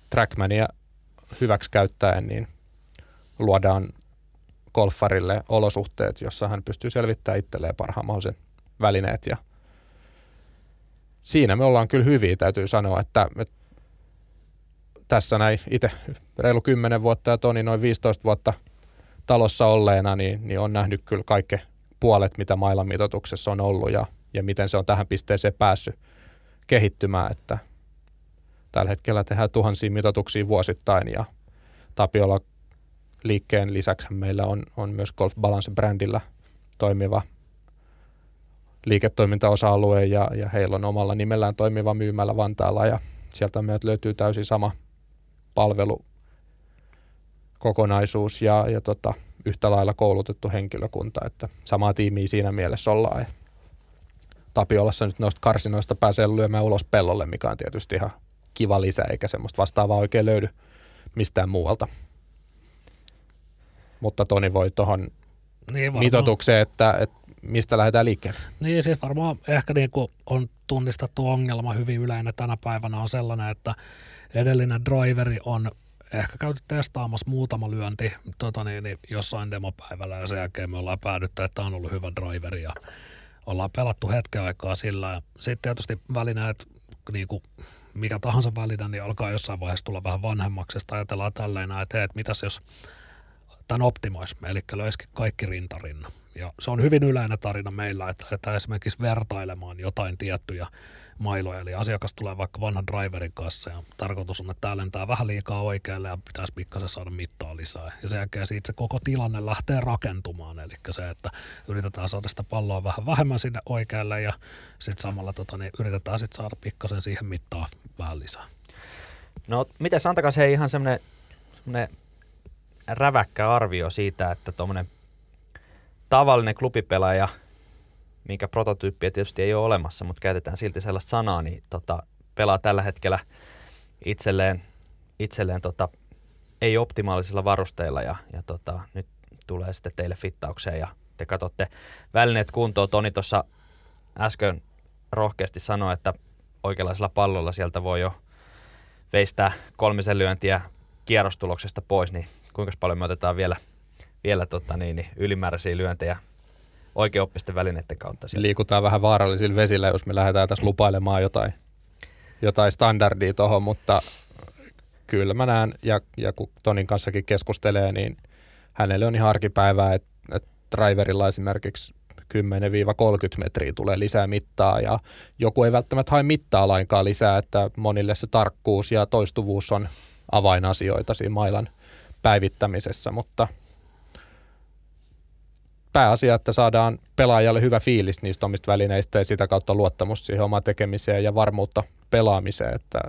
Trackmania hyväksi käyttäen niin luodaan golfarille olosuhteet, jossa hän pystyy selvittämään itselleen parhaan mahdollisen välineet ja siinä me ollaan kyllä hyviä, täytyy sanoa, että, että tässä näin itse reilu 10 vuotta ja Toni noin 15 vuotta talossa olleena, niin, niin on nähnyt kyllä kaikki puolet, mitä mailan mitoituksessa on ollut ja, ja miten se on tähän pisteeseen päässyt kehittymään, että tällä hetkellä tehdään tuhansia mitoituksia vuosittain ja Tapiola liikkeen lisäksi meillä on, on myös Golf Balance brändillä toimiva liiketoimintaosa-alue ja, ja heillä on omalla nimellään toimiva myymällä Vantaalla ja sieltä meiltä löytyy täysin sama palvelu kokonaisuus ja, ja tota, yhtä lailla koulutettu henkilökunta, että samaa tiimiä siinä mielessä ollaan. Tapiolassa nyt noista karsinoista pääsee lyömään ulos pellolle, mikä on tietysti ihan kiva lisä, eikä semmoista vastaavaa oikein löydy mistään muualta. Mutta Toni voi tuohon niin mitoitukseen, että, että mistä lähdetään liikkeelle. Niin, siis varmaan ehkä niin kuin on tunnistettu ongelma hyvin yleinen tänä päivänä on sellainen, että edellinen driveri on ehkä käyty testaamassa muutama lyönti tota niin, niin jossain demopäivällä ja sen jälkeen me ollaan päädytty, että on ollut hyvä driveri ja ollaan pelattu hetken aikaa sillä. Sitten tietysti välineet, niin kuin mikä tahansa väline, niin alkaa jossain vaiheessa tulla vähän vanhemmaksi. Sitten ajatellaan tälleen, että hei, että mitäs jos tämän optimoisi, eli löisikin kaikki rintarinna. Ja se on hyvin yleinen tarina meillä, että, että esimerkiksi vertailemaan jotain tiettyjä mailoja, eli asiakas tulee vaikka vanhan driverin kanssa ja tarkoitus on, että tämä lentää vähän liikaa oikealle ja pitäisi pikkasen saada mittaa lisää. Ja sen jälkeen siitä se koko tilanne lähtee rakentumaan, eli se, että yritetään saada sitä palloa vähän vähemmän sinne oikealle ja sitten samalla tota, niin yritetään sitten saada pikkasen siihen mittaa vähän lisää. No, miten antakaa se ihan semmoinen räväkkä arvio siitä, että tuommoinen tavallinen klubipelaaja, minkä prototyyppiä tietysti ei ole olemassa, mutta käytetään silti sellaista sanaa, niin tota, pelaa tällä hetkellä itselleen, itselleen tota, ei optimaalisilla varusteilla ja, ja tota, nyt tulee sitten teille fittaukseen ja te katsotte välineet kuntoon. Toni tuossa äsken rohkeasti sanoi, että oikeanlaisella pallolla sieltä voi jo veistää kolmisen lyöntiä kierrostuloksesta pois, niin kuinka paljon me otetaan vielä, vielä tota niin, niin ylimääräisiä lyöntejä oikeoppisten välineiden kautta. Sieltä. Liikutaan vähän vaarallisilla vesillä, jos me lähdetään tässä lupailemaan jotain, jotain standardia tuohon, mutta kyllä mä näen, ja, ja kun Tonin kanssakin keskustelee, niin hänelle on ihan arkipäivää, että, että driverilla esimerkiksi 10-30 metriä tulee lisää mittaa ja joku ei välttämättä hae mittaa lainkaan lisää, että monille se tarkkuus ja toistuvuus on avainasioita siinä mailan – päivittämisessä, mutta pääasia, että saadaan pelaajalle hyvä fiilis niistä omista välineistä ja sitä kautta luottamusta siihen omaan tekemiseen ja varmuutta pelaamiseen, että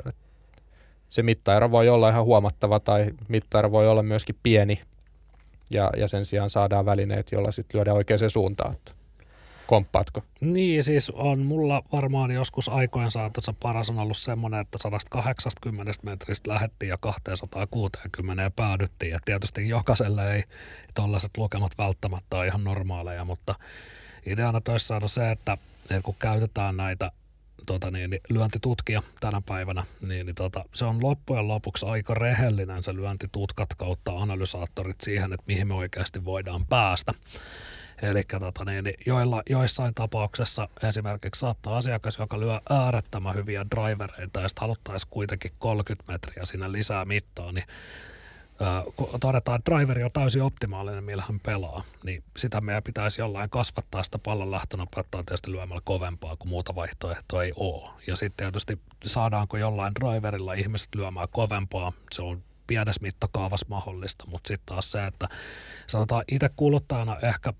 se mittaero voi olla ihan huomattava tai mittaero voi olla myöskin pieni ja, ja sen sijaan saadaan välineet, joilla sitten lyödään oikeaan suuntaan. Että Komppaatko? Niin, siis on mulla varmaan joskus aikojen saatossa paras on ollut semmoinen, että 180 metristä lähettiin ja 260 päädyttiin. Ja tietysti jokaiselle ei tuollaiset lukemat välttämättä ole ihan normaaleja, mutta ideana toissa on se, että, että kun käytetään näitä tota niin, niin, lyöntitutkia tänä päivänä, niin, niin tota, se on loppujen lopuksi aika rehellinen se lyöntitutkat kautta analysaattorit siihen, että mihin me oikeasti voidaan päästä. Eli tota, niin, niin, joilla, joissain tapauksessa esimerkiksi saattaa asiakas, joka lyö äärettömän hyviä drivereita ja sitten haluttaisiin kuitenkin 30 metriä sinne lisää mittaa, niin kun todetaan, että driveri on täysin optimaalinen, millä hän pelaa, niin sitä meidän pitäisi jollain kasvattaa sitä pallon lähtönopeutta tietysti lyömällä kovempaa, kuin muuta vaihtoehtoa ei ole. Ja sitten tietysti saadaanko jollain driverilla ihmiset lyömään kovempaa, se on pienessä mittakaavassa mahdollista, mutta sitten taas se, että sanotaan itse kuluttajana ehkä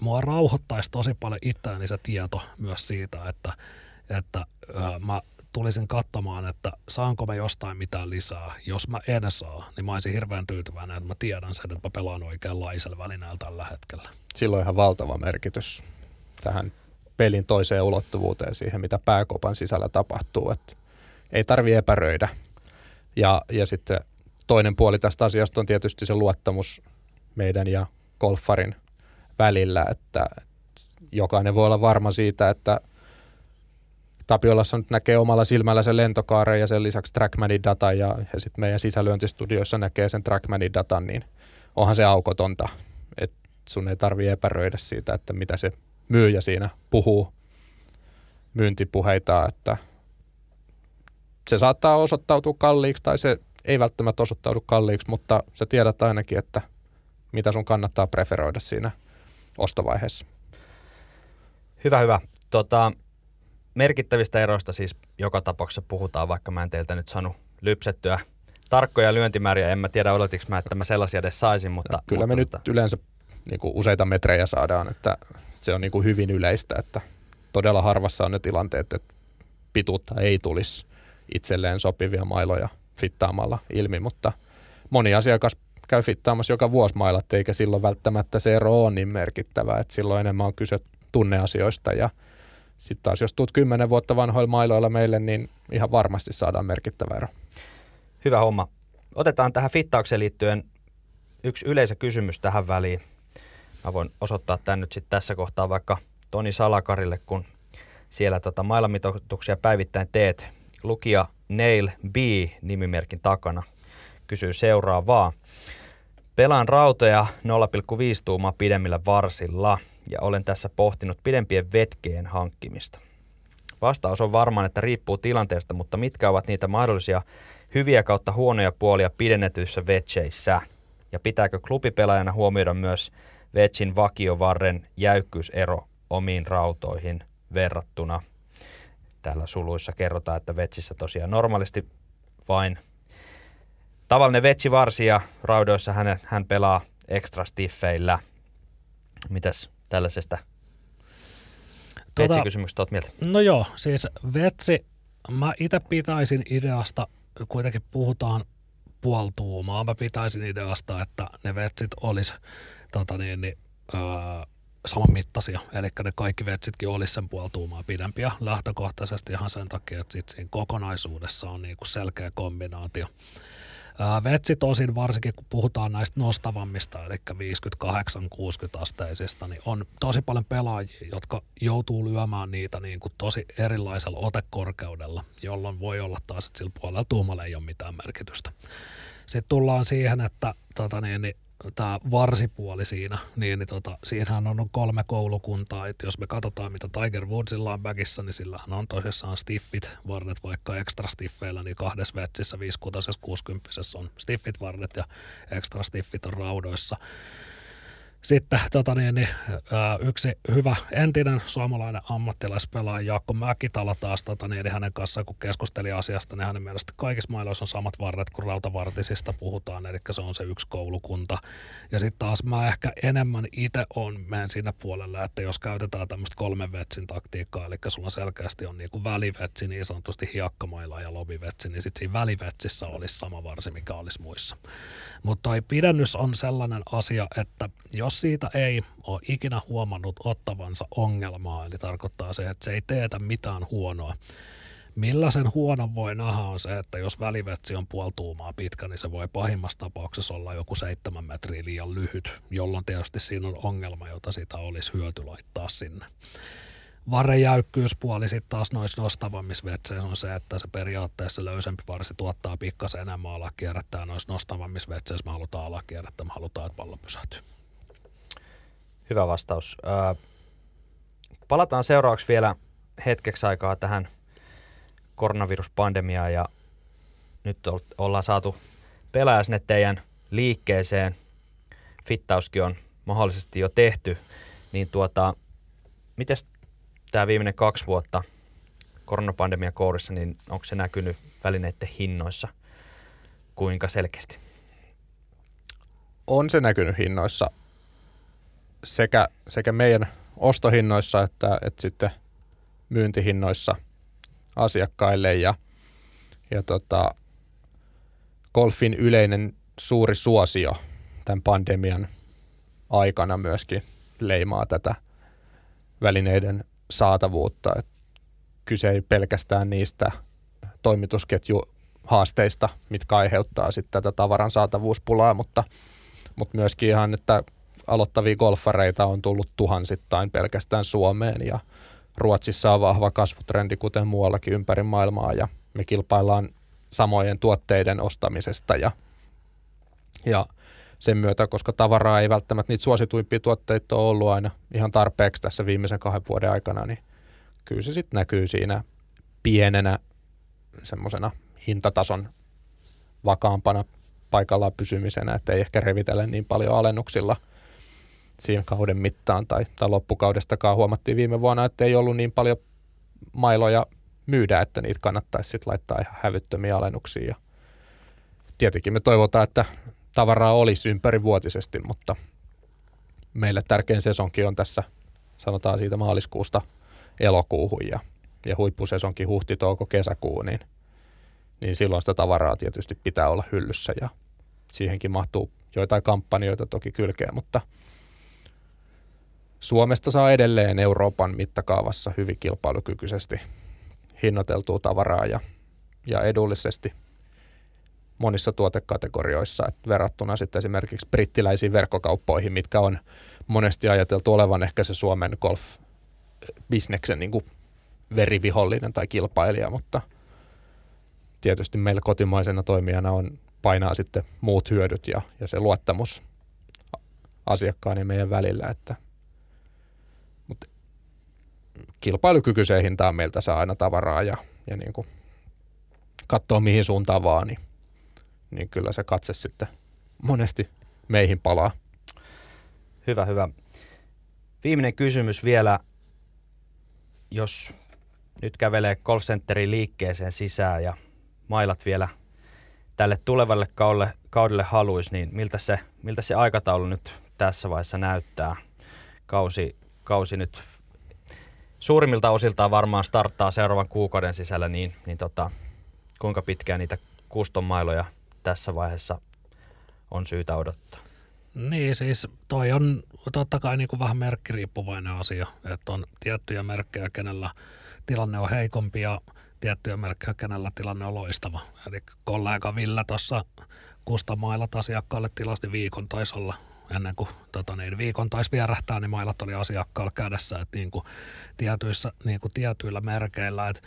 mua rauhoittaisi tosi paljon itseäni se tieto myös siitä, että, että ää, mä tulisin katsomaan, että saanko mä jostain mitään lisää. Jos mä en saa, niin mä olisin hirveän tyytyväinen, että mä tiedän sen, että mä pelaan oikeanlaisella välineellä tällä hetkellä. Silloin ihan valtava merkitys tähän pelin toiseen ulottuvuuteen, siihen mitä pääkopan sisällä tapahtuu. Että ei tarvi epäröidä. Ja, ja sitten toinen puoli tästä asiasta on tietysti se luottamus meidän ja golfarin välillä, että jokainen voi olla varma siitä, että Tapiolassa nyt näkee omalla silmällä sen lentokaaren ja sen lisäksi Trackmanin data ja, ja sitten meidän sisälyöntistudioissa näkee sen Trackmanin datan, niin onhan se aukotonta. Et sun ei tarvi epäröidä siitä, että mitä se myyjä siinä puhuu myyntipuheita, että se saattaa osoittautua kalliiksi tai se ei välttämättä osoittaudu kalliiksi, mutta sä tiedät ainakin, että mitä sun kannattaa preferoida siinä – ostovaiheessa. Hyvä, hyvä. Tota, merkittävistä eroista siis joka tapauksessa puhutaan, vaikka mä en teiltä nyt saanut lypsettyä tarkkoja lyöntimääriä. En mä tiedä, odotinko mä, että mä sellaisia edes saisin, mutta... Ja kyllä mutta, me tota... nyt yleensä niin kuin useita metrejä saadaan, että se on niin kuin hyvin yleistä, että todella harvassa on ne tilanteet, että pituutta ei tulisi itselleen sopivia mailoja fittaamalla ilmi, mutta moni asiakas käy fittaamassa joka vuosi mailat, eikä silloin välttämättä se ero ole niin merkittävä, että silloin enemmän on kyse tunneasioista ja sitten taas jos tuut kymmenen vuotta vanhoilla mailoilla meille, niin ihan varmasti saadaan merkittävä ero. Hyvä homma. Otetaan tähän fittaukseen liittyen yksi yleisökysymys tähän väliin. Mä voin osoittaa tämän nyt sitten tässä kohtaa vaikka Toni Salakarille, kun siellä tota mailamitoituksia päivittäin teet. Lukija Nail B nimimerkin takana kysyy seuraavaa. Pelaan rautoja 0,5 tuumaa pidemmillä varsilla ja olen tässä pohtinut pidempien vetkeen hankkimista. Vastaus on varmaan, että riippuu tilanteesta, mutta mitkä ovat niitä mahdollisia hyviä kautta huonoja puolia pidennetyissä vetseissä? Ja pitääkö klubipelaajana huomioida myös vetsin vakiovarren jäykkyysero omiin rautoihin verrattuna? Täällä suluissa kerrotaan, että vetsissä tosiaan normaalisti vain tavallinen vetsivarsi ja raudoissa hän, hän pelaa ekstra stiffeillä. Mitäs tällaisesta tota, vetsikysymyksestä olet mieltä? No joo, siis vetsi, mä itse pitäisin ideasta, kuitenkin puhutaan puoltuumaa, mä pitäisin ideasta, että ne vetsit olisi tota niin, niin, öö, samanmittaisia, eli ne kaikki vetsitkin olisi sen puoltuumaa pidempiä lähtökohtaisesti ihan sen takia, että sit siinä kokonaisuudessa on niinku selkeä kombinaatio. Vetsi tosin, varsinkin kun puhutaan näistä nostavammista, eli 58-60 asteisista, niin on tosi paljon pelaajia, jotka joutuu lyömään niitä niin kuin tosi erilaisella otekorkeudella, jolloin voi olla taas, että sillä puolella tuumalla ei ole mitään merkitystä. Sitten tullaan siihen, että tota niin, niin tämä varsipuoli siinä, niin, niin tota, siinähän on kolme koulukuntaa. että jos me katsotaan, mitä Tiger Woodsilla on backissa, niin sillähän on tosissaan stiffit varret, vaikka extra stiffeillä, niin kahdessa vetsissä, 5 60 on stiffit varret ja extra stiffit on raudoissa. Sitten tota niin, niin, yksi hyvä entinen suomalainen ammattilaispelaaja Jaakko Mäkitalo taas tota niin, niin hänen kanssaan, kun keskusteli asiasta, niin hänen mielestä kaikissa mailoissa on samat varret, kun rautavartisista puhutaan, eli se on se yksi koulukunta. Ja sitten taas mä ehkä enemmän itse on menen siinä puolella, että jos käytetään tämmöistä kolmen vetsin taktiikkaa, eli sulla selkeästi on niin kuin välivetsi, niin sanotusti hiekkamailla ja lobivetsi, niin sitten siinä välivetsissä olisi sama varsi, mikä olisi muissa. Mutta toi pidennys on sellainen asia, että jos siitä ei ole ikinä huomannut ottavansa ongelmaa, eli tarkoittaa se, että se ei teetä mitään huonoa, Millaisen huonon voi nähdä on se, että jos välivetsi on puoltuumaa pitkä, niin se voi pahimmassa tapauksessa olla joku seitsemän metriä liian lyhyt, jolloin tietysti siinä on ongelma, jota sitä olisi hyöty laittaa sinne. Varrejäykkyyspuoli sitten taas noissa nostavammissa vetseissä on se, että se periaatteessa löysempi varsi tuottaa pikkasen enemmän alakierrettä ja noissa nostavammissa vetseissä me halutaan alakierrettä, me halutaan, että pallo pysähtyy. Hyvä vastaus. palataan seuraavaksi vielä hetkeksi aikaa tähän koronaviruspandemiaan ja nyt ollaan saatu pelaaja sinne teidän liikkeeseen. Fittauskin on mahdollisesti jo tehty. Niin tuota, miten tämä viimeinen kaksi vuotta koronapandemian kourissa, niin onko se näkynyt välineiden hinnoissa kuinka selkeästi? On se näkynyt hinnoissa sekä, sekä meidän ostohinnoissa että, että sitten myyntihinnoissa asiakkaille ja, ja tota, golfin yleinen suuri suosio tämän pandemian aikana myöskin leimaa tätä välineiden saatavuutta. Et kyse ei pelkästään niistä toimitusketjuhaasteista, mitkä aiheuttaa sitten tätä tavaran saatavuuspulaa, mutta, mutta myöskin ihan, että aloittavia golfareita on tullut tuhansittain pelkästään Suomeen ja Ruotsissa on vahva kasvutrendi, kuten muuallakin ympäri maailmaa ja me kilpaillaan samojen tuotteiden ostamisesta ja, ja sen myötä, koska tavaraa ei välttämättä niitä suosituimpia tuotteita ole ollut aina ihan tarpeeksi tässä viimeisen kahden vuoden aikana, niin kyllä se sitten näkyy siinä pienenä semmoisena hintatason vakaampana paikallaan pysymisenä, että ei ehkä revitellä niin paljon alennuksilla siinä kauden mittaan tai, tai loppukaudestakaan huomattiin viime vuonna, että ei ollut niin paljon mailoja myydä, että niitä kannattaisi sitten laittaa ihan hävyttömiä alennuksia. Ja tietenkin me toivotaan, että tavaraa olisi ympärivuotisesti, mutta meille tärkein sesonki on tässä, sanotaan siitä maaliskuusta elokuuhun ja, ja huippusesonki huhti, touko, kesäkuu, niin, niin silloin sitä tavaraa tietysti pitää olla hyllyssä ja siihenkin mahtuu joitain kampanjoita toki kylkeä, mutta Suomesta saa edelleen Euroopan mittakaavassa hyvin kilpailukykyisesti hinnoiteltua tavaraa ja, ja edullisesti monissa tuotekategorioissa, että verrattuna sitten esimerkiksi brittiläisiin verkkokauppoihin, mitkä on monesti ajateltu olevan ehkä se Suomen golf-bisneksen niin verivihollinen tai kilpailija, mutta tietysti meillä kotimaisena toimijana on painaa sitten muut hyödyt ja, ja se luottamus asiakkaan ja meidän välillä, että kilpailukykyiseen hintaan meiltä saa aina tavaraa ja, ja niin kuin katsoo mihin suuntaan vaan, niin, niin kyllä se katse sitten monesti meihin palaa. Hyvä, hyvä. Viimeinen kysymys vielä, jos nyt kävelee Golf Centerin liikkeeseen sisään ja mailat vielä tälle tulevalle kaudelle, kaudelle haluaisi, niin miltä se, miltä se aikataulu nyt tässä vaiheessa näyttää? Kausi, kausi nyt suurimmilta osiltaan varmaan starttaa seuraavan kuukauden sisällä, niin, niin tota, kuinka pitkään niitä kustomailoja tässä vaiheessa on syytä odottaa? Niin, siis toi on totta kai niin kuin vähän merkkiriippuvainen asia, että on tiettyjä merkkejä, kenellä tilanne on heikompi ja tiettyjä merkkejä, kenellä tilanne on loistava. Eli kollega Ville tuossa kustamailat asiakkaalle tilasti viikon taisi olla ennen kuin tota niin, viikon taisi vierähtää, niin mailat oli asiakkaalla kädessä, että niin kuin tietyissä, niin kuin tietyillä merkeillä, että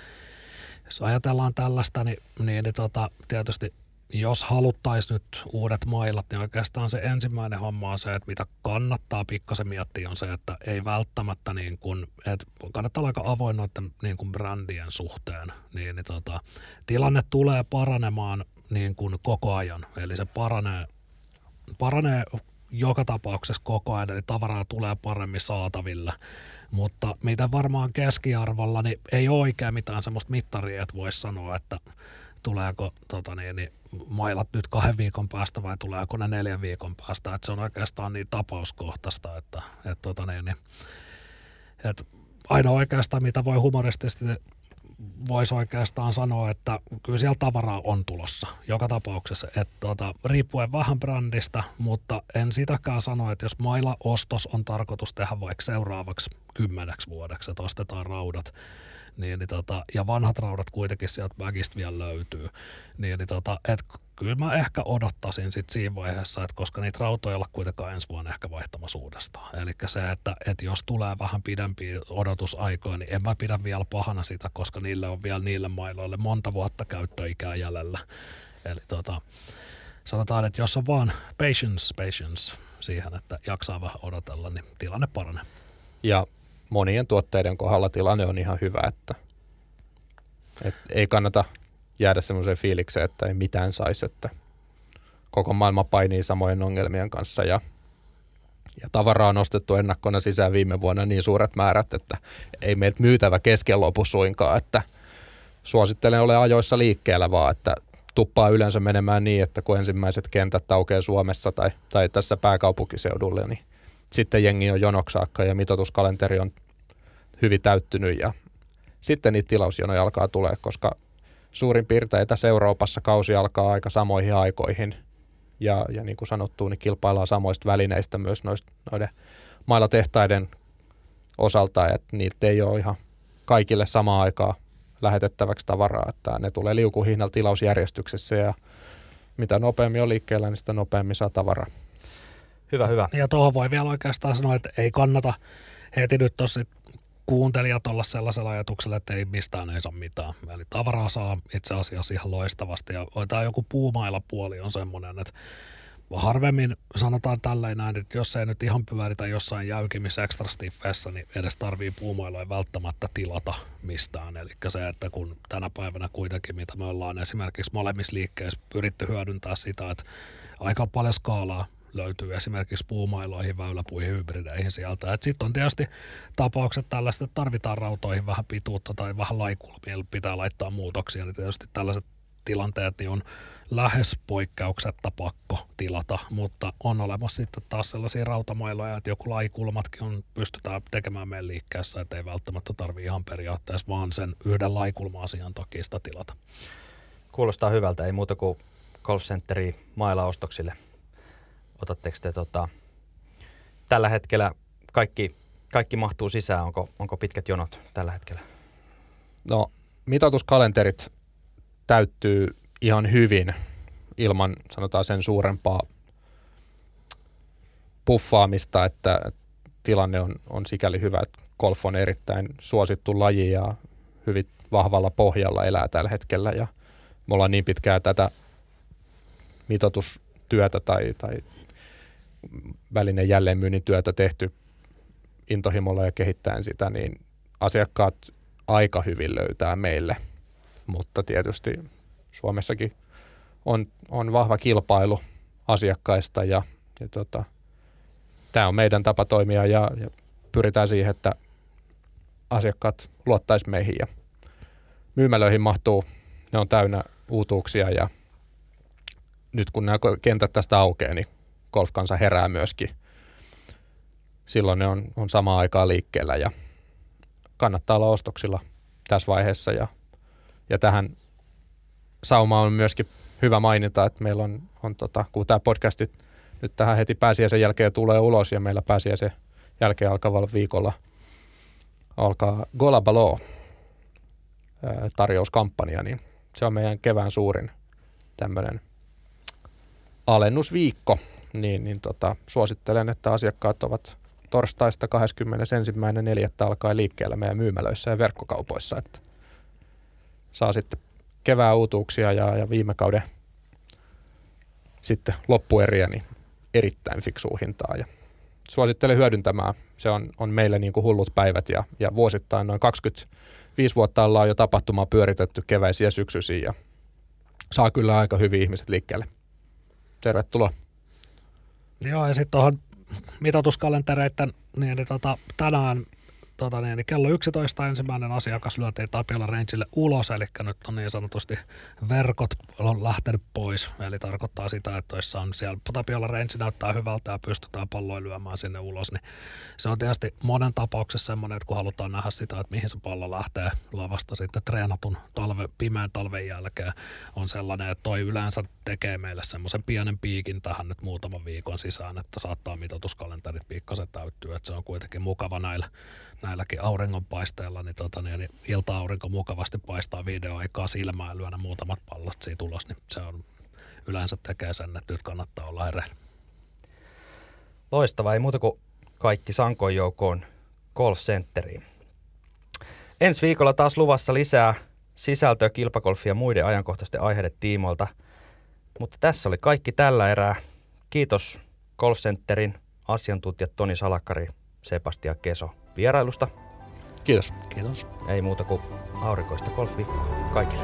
jos ajatellaan tällaista, niin, niin, niin tota, tietysti jos haluttaisiin nyt uudet mailat, niin oikeastaan se ensimmäinen homma on se, että mitä kannattaa pikkasen miettiä on se, että ei välttämättä niin kuin, että kannattaa olla aika avoin noiden niin kuin brändien suhteen, niin, niin tota, tilanne tulee paranemaan niin kuin koko ajan, eli se paranee, paranee joka tapauksessa koko ajan, eli tavaraa tulee paremmin saataville. Mutta mitä varmaan keskiarvolla, niin ei ole oikein mitään sellaista mittaria, että voisi sanoa, että tuleeko tota niin, niin, mailat nyt kahden viikon päästä vai tuleeko ne neljän viikon päästä. Et se on oikeastaan niin tapauskohtaista, että et, tota niin, niin, et ainoa oikeastaan mitä voi humoristisesti voisi oikeastaan sanoa, että kyllä siellä tavaraa on tulossa joka tapauksessa. Että tota, riippuen vähän brändistä, mutta en sitäkään sano, että jos maila-ostos on tarkoitus tehdä vaikka seuraavaksi kymmeneksi vuodeksi, että ostetaan raudat, niin, niin tota, ja vanhat raudat kuitenkin sieltä bagista vielä löytyy, niin, niin tota, et kyllä mä ehkä odottaisin sit siinä vaiheessa, että koska niitä rautoja olla kuitenkaan ensi vuonna ehkä vaihtamassa uudestaan. Eli se, että, että jos tulee vähän pidempiä odotusaikoja, niin en mä pidä vielä pahana sitä, koska niille on vielä niille mailoille monta vuotta käyttöikää jäljellä. Eli tota, sanotaan, että jos on vaan patience, patience siihen, että jaksaa vähän odotella, niin tilanne paranee. Ja monien tuotteiden kohdalla tilanne on ihan hyvä, että, että ei kannata jäädä semmoiseen fiilikseen, että ei mitään saisi, että koko maailma painii samojen ongelmien kanssa ja, ja tavaraa on ostettu ennakkona sisään viime vuonna niin suuret määrät, että ei meiltä myytävä kesken lopu suinkaan, että suosittelen ole ajoissa liikkeellä vaan, että tuppaa yleensä menemään niin, että kun ensimmäiset kentät aukeaa Suomessa tai, tai tässä pääkaupunkiseudulla, niin sitten jengi on jonoksaakka ja mitoituskalenteri on hyvin täyttynyt ja sitten niitä tilausjonoja alkaa tulee, koska suurin piirtein tässä Euroopassa kausi alkaa aika samoihin aikoihin ja, ja niin kuin sanottu, niin kilpaillaan samoista välineistä myös noista, noiden mailla tehtaiden osalta, että niitä ei ole ihan kaikille samaan aikaa lähetettäväksi tavaraa, että ne tulee liukuhinnalla tilausjärjestyksessä ja mitä nopeammin on liikkeellä, niin sitä nopeammin saa tavaraa. Hyvä, hyvä. Ja tuohon voi vielä oikeastaan sanoa, että ei kannata heti nyt tuossa kuuntelijat olla sellaisella ajatuksella, että ei mistään ei saa mitään. Eli tavaraa saa itse asiassa ihan loistavasti. Ja tämä joku puumailla puoli on semmoinen, että harvemmin sanotaan tälleen näin, että jos ei nyt ihan pyöritä jossain jäykimissä extra stiffessä, niin edes tarvii puumailoja välttämättä tilata mistään. Eli se, että kun tänä päivänä kuitenkin, mitä me ollaan esimerkiksi molemmissa liikkeissä pyritty hyödyntää sitä, että aika paljon skaalaa löytyy esimerkiksi puumailoihin, väyläpuihin, hybrideihin sieltä. Sitten on tietysti tapaukset tällaista, että tarvitaan rautoihin vähän pituutta tai vähän laikulmia, pitää laittaa muutoksia, niin tietysti tällaiset tilanteet niin on lähes poikkeuksetta pakko tilata, mutta on olemassa sitten taas sellaisia rautamailoja, että joku laikulmatkin on, pystytään tekemään meidän liikkeessä, että ei välttämättä tarvitse ihan periaatteessa vaan sen yhden laikulma-asian takia sitä tilata. Kuulostaa hyvältä, ei muuta kuin Golf maila ostoksille otatteko te tota, tällä hetkellä kaikki, kaikki mahtuu sisään? Onko, onko pitkät jonot tällä hetkellä? No, mitoituskalenterit täyttyy ihan hyvin ilman, sanotaan sen suurempaa puffaamista, että tilanne on, on sikäli hyvä, että golf on erittäin suosittu laji ja hyvin vahvalla pohjalla elää tällä hetkellä ja me ollaan niin pitkään tätä mitoitustyötä tai, tai välinen jälleenmyynnin työtä tehty intohimolla ja kehittäen sitä, niin asiakkaat aika hyvin löytää meille, mutta tietysti Suomessakin on, on vahva kilpailu asiakkaista ja, ja tota, tämä on meidän tapa toimia ja, ja pyritään siihen, että asiakkaat luottaisi meihin ja myymälöihin mahtuu, ne on täynnä uutuuksia ja nyt kun nämä kentät tästä aukeaa, niin golfkansa herää myöskin. Silloin ne on, on samaan aikaan liikkeellä ja kannattaa olla ostoksilla tässä vaiheessa ja, ja tähän sauma on myöskin hyvä mainita, että meillä on, on tota, kun tämä podcasti nyt tähän heti pääsiäisen jälkeen tulee ulos ja meillä pääsiäisen jälkeen alkavalla viikolla alkaa Golabalo tarjouskampanja, niin se on meidän kevään suurin tämmöinen alennusviikko, niin, niin tota, suosittelen, että asiakkaat ovat torstaista 21.4. alkaen liikkeellä meidän myymälöissä ja verkkokaupoissa, että saa sitten kevään uutuuksia ja, ja viime kauden sitten loppueriä niin erittäin fiksua hintaa ja suosittelen hyödyntämään. Se on, on meille niin kuin hullut päivät ja, ja vuosittain noin 25 vuotta ollaan jo tapahtumaa pyöritetty keväisiä syksyisiä ja saa kyllä aika hyvin ihmiset liikkeelle. Tervetuloa. Joo, ja sitten tuohon mitoituskalentereiden, niin, niin tota, tänään tota niin, kello 11 ensimmäinen asiakas lyötiin Tapiola Rangeille ulos, eli nyt on niin sanotusti verkot on lähtenyt pois. Eli tarkoittaa sitä, että toissa on siellä Tapiola Range näyttää hyvältä ja pystytään palloin lyömään sinne ulos, niin se on tietysti monen tapauksessa semmoinen, että kun halutaan nähdä sitä, että mihin se pallo lähtee lavasta sitten treenatun talve, pimeän talven jälkeen, on sellainen, että toi yleensä tekee meille semmoisen pienen piikin tähän nyt muutaman viikon sisään, että saattaa mitoituskalenterit pikkasen täyttyä, että se on kuitenkin mukava näillä näilläkin auringonpaisteilla, niin, tota, niin, niin ilta-aurinko mukavasti paistaa videoaikaa silmään ja lyödä muutamat pallot siitä ulos, niin se on yleensä tekee sen, että nyt kannattaa olla hereillä. Loistava, ei muuta kuin kaikki Sankoin joukoon Golf Centeriin. Ensi viikolla taas luvassa lisää sisältöä kilpakolfia ja muiden ajankohtaisten aiheiden tiimoilta. Mutta tässä oli kaikki tällä erää. Kiitos Golf Centerin asiantuntijat Toni Salakkari, Sebastian Keso vierailusta. Kiitos. Kiitos. Ei muuta kuin aurinkoista golfviikkoa kaikille.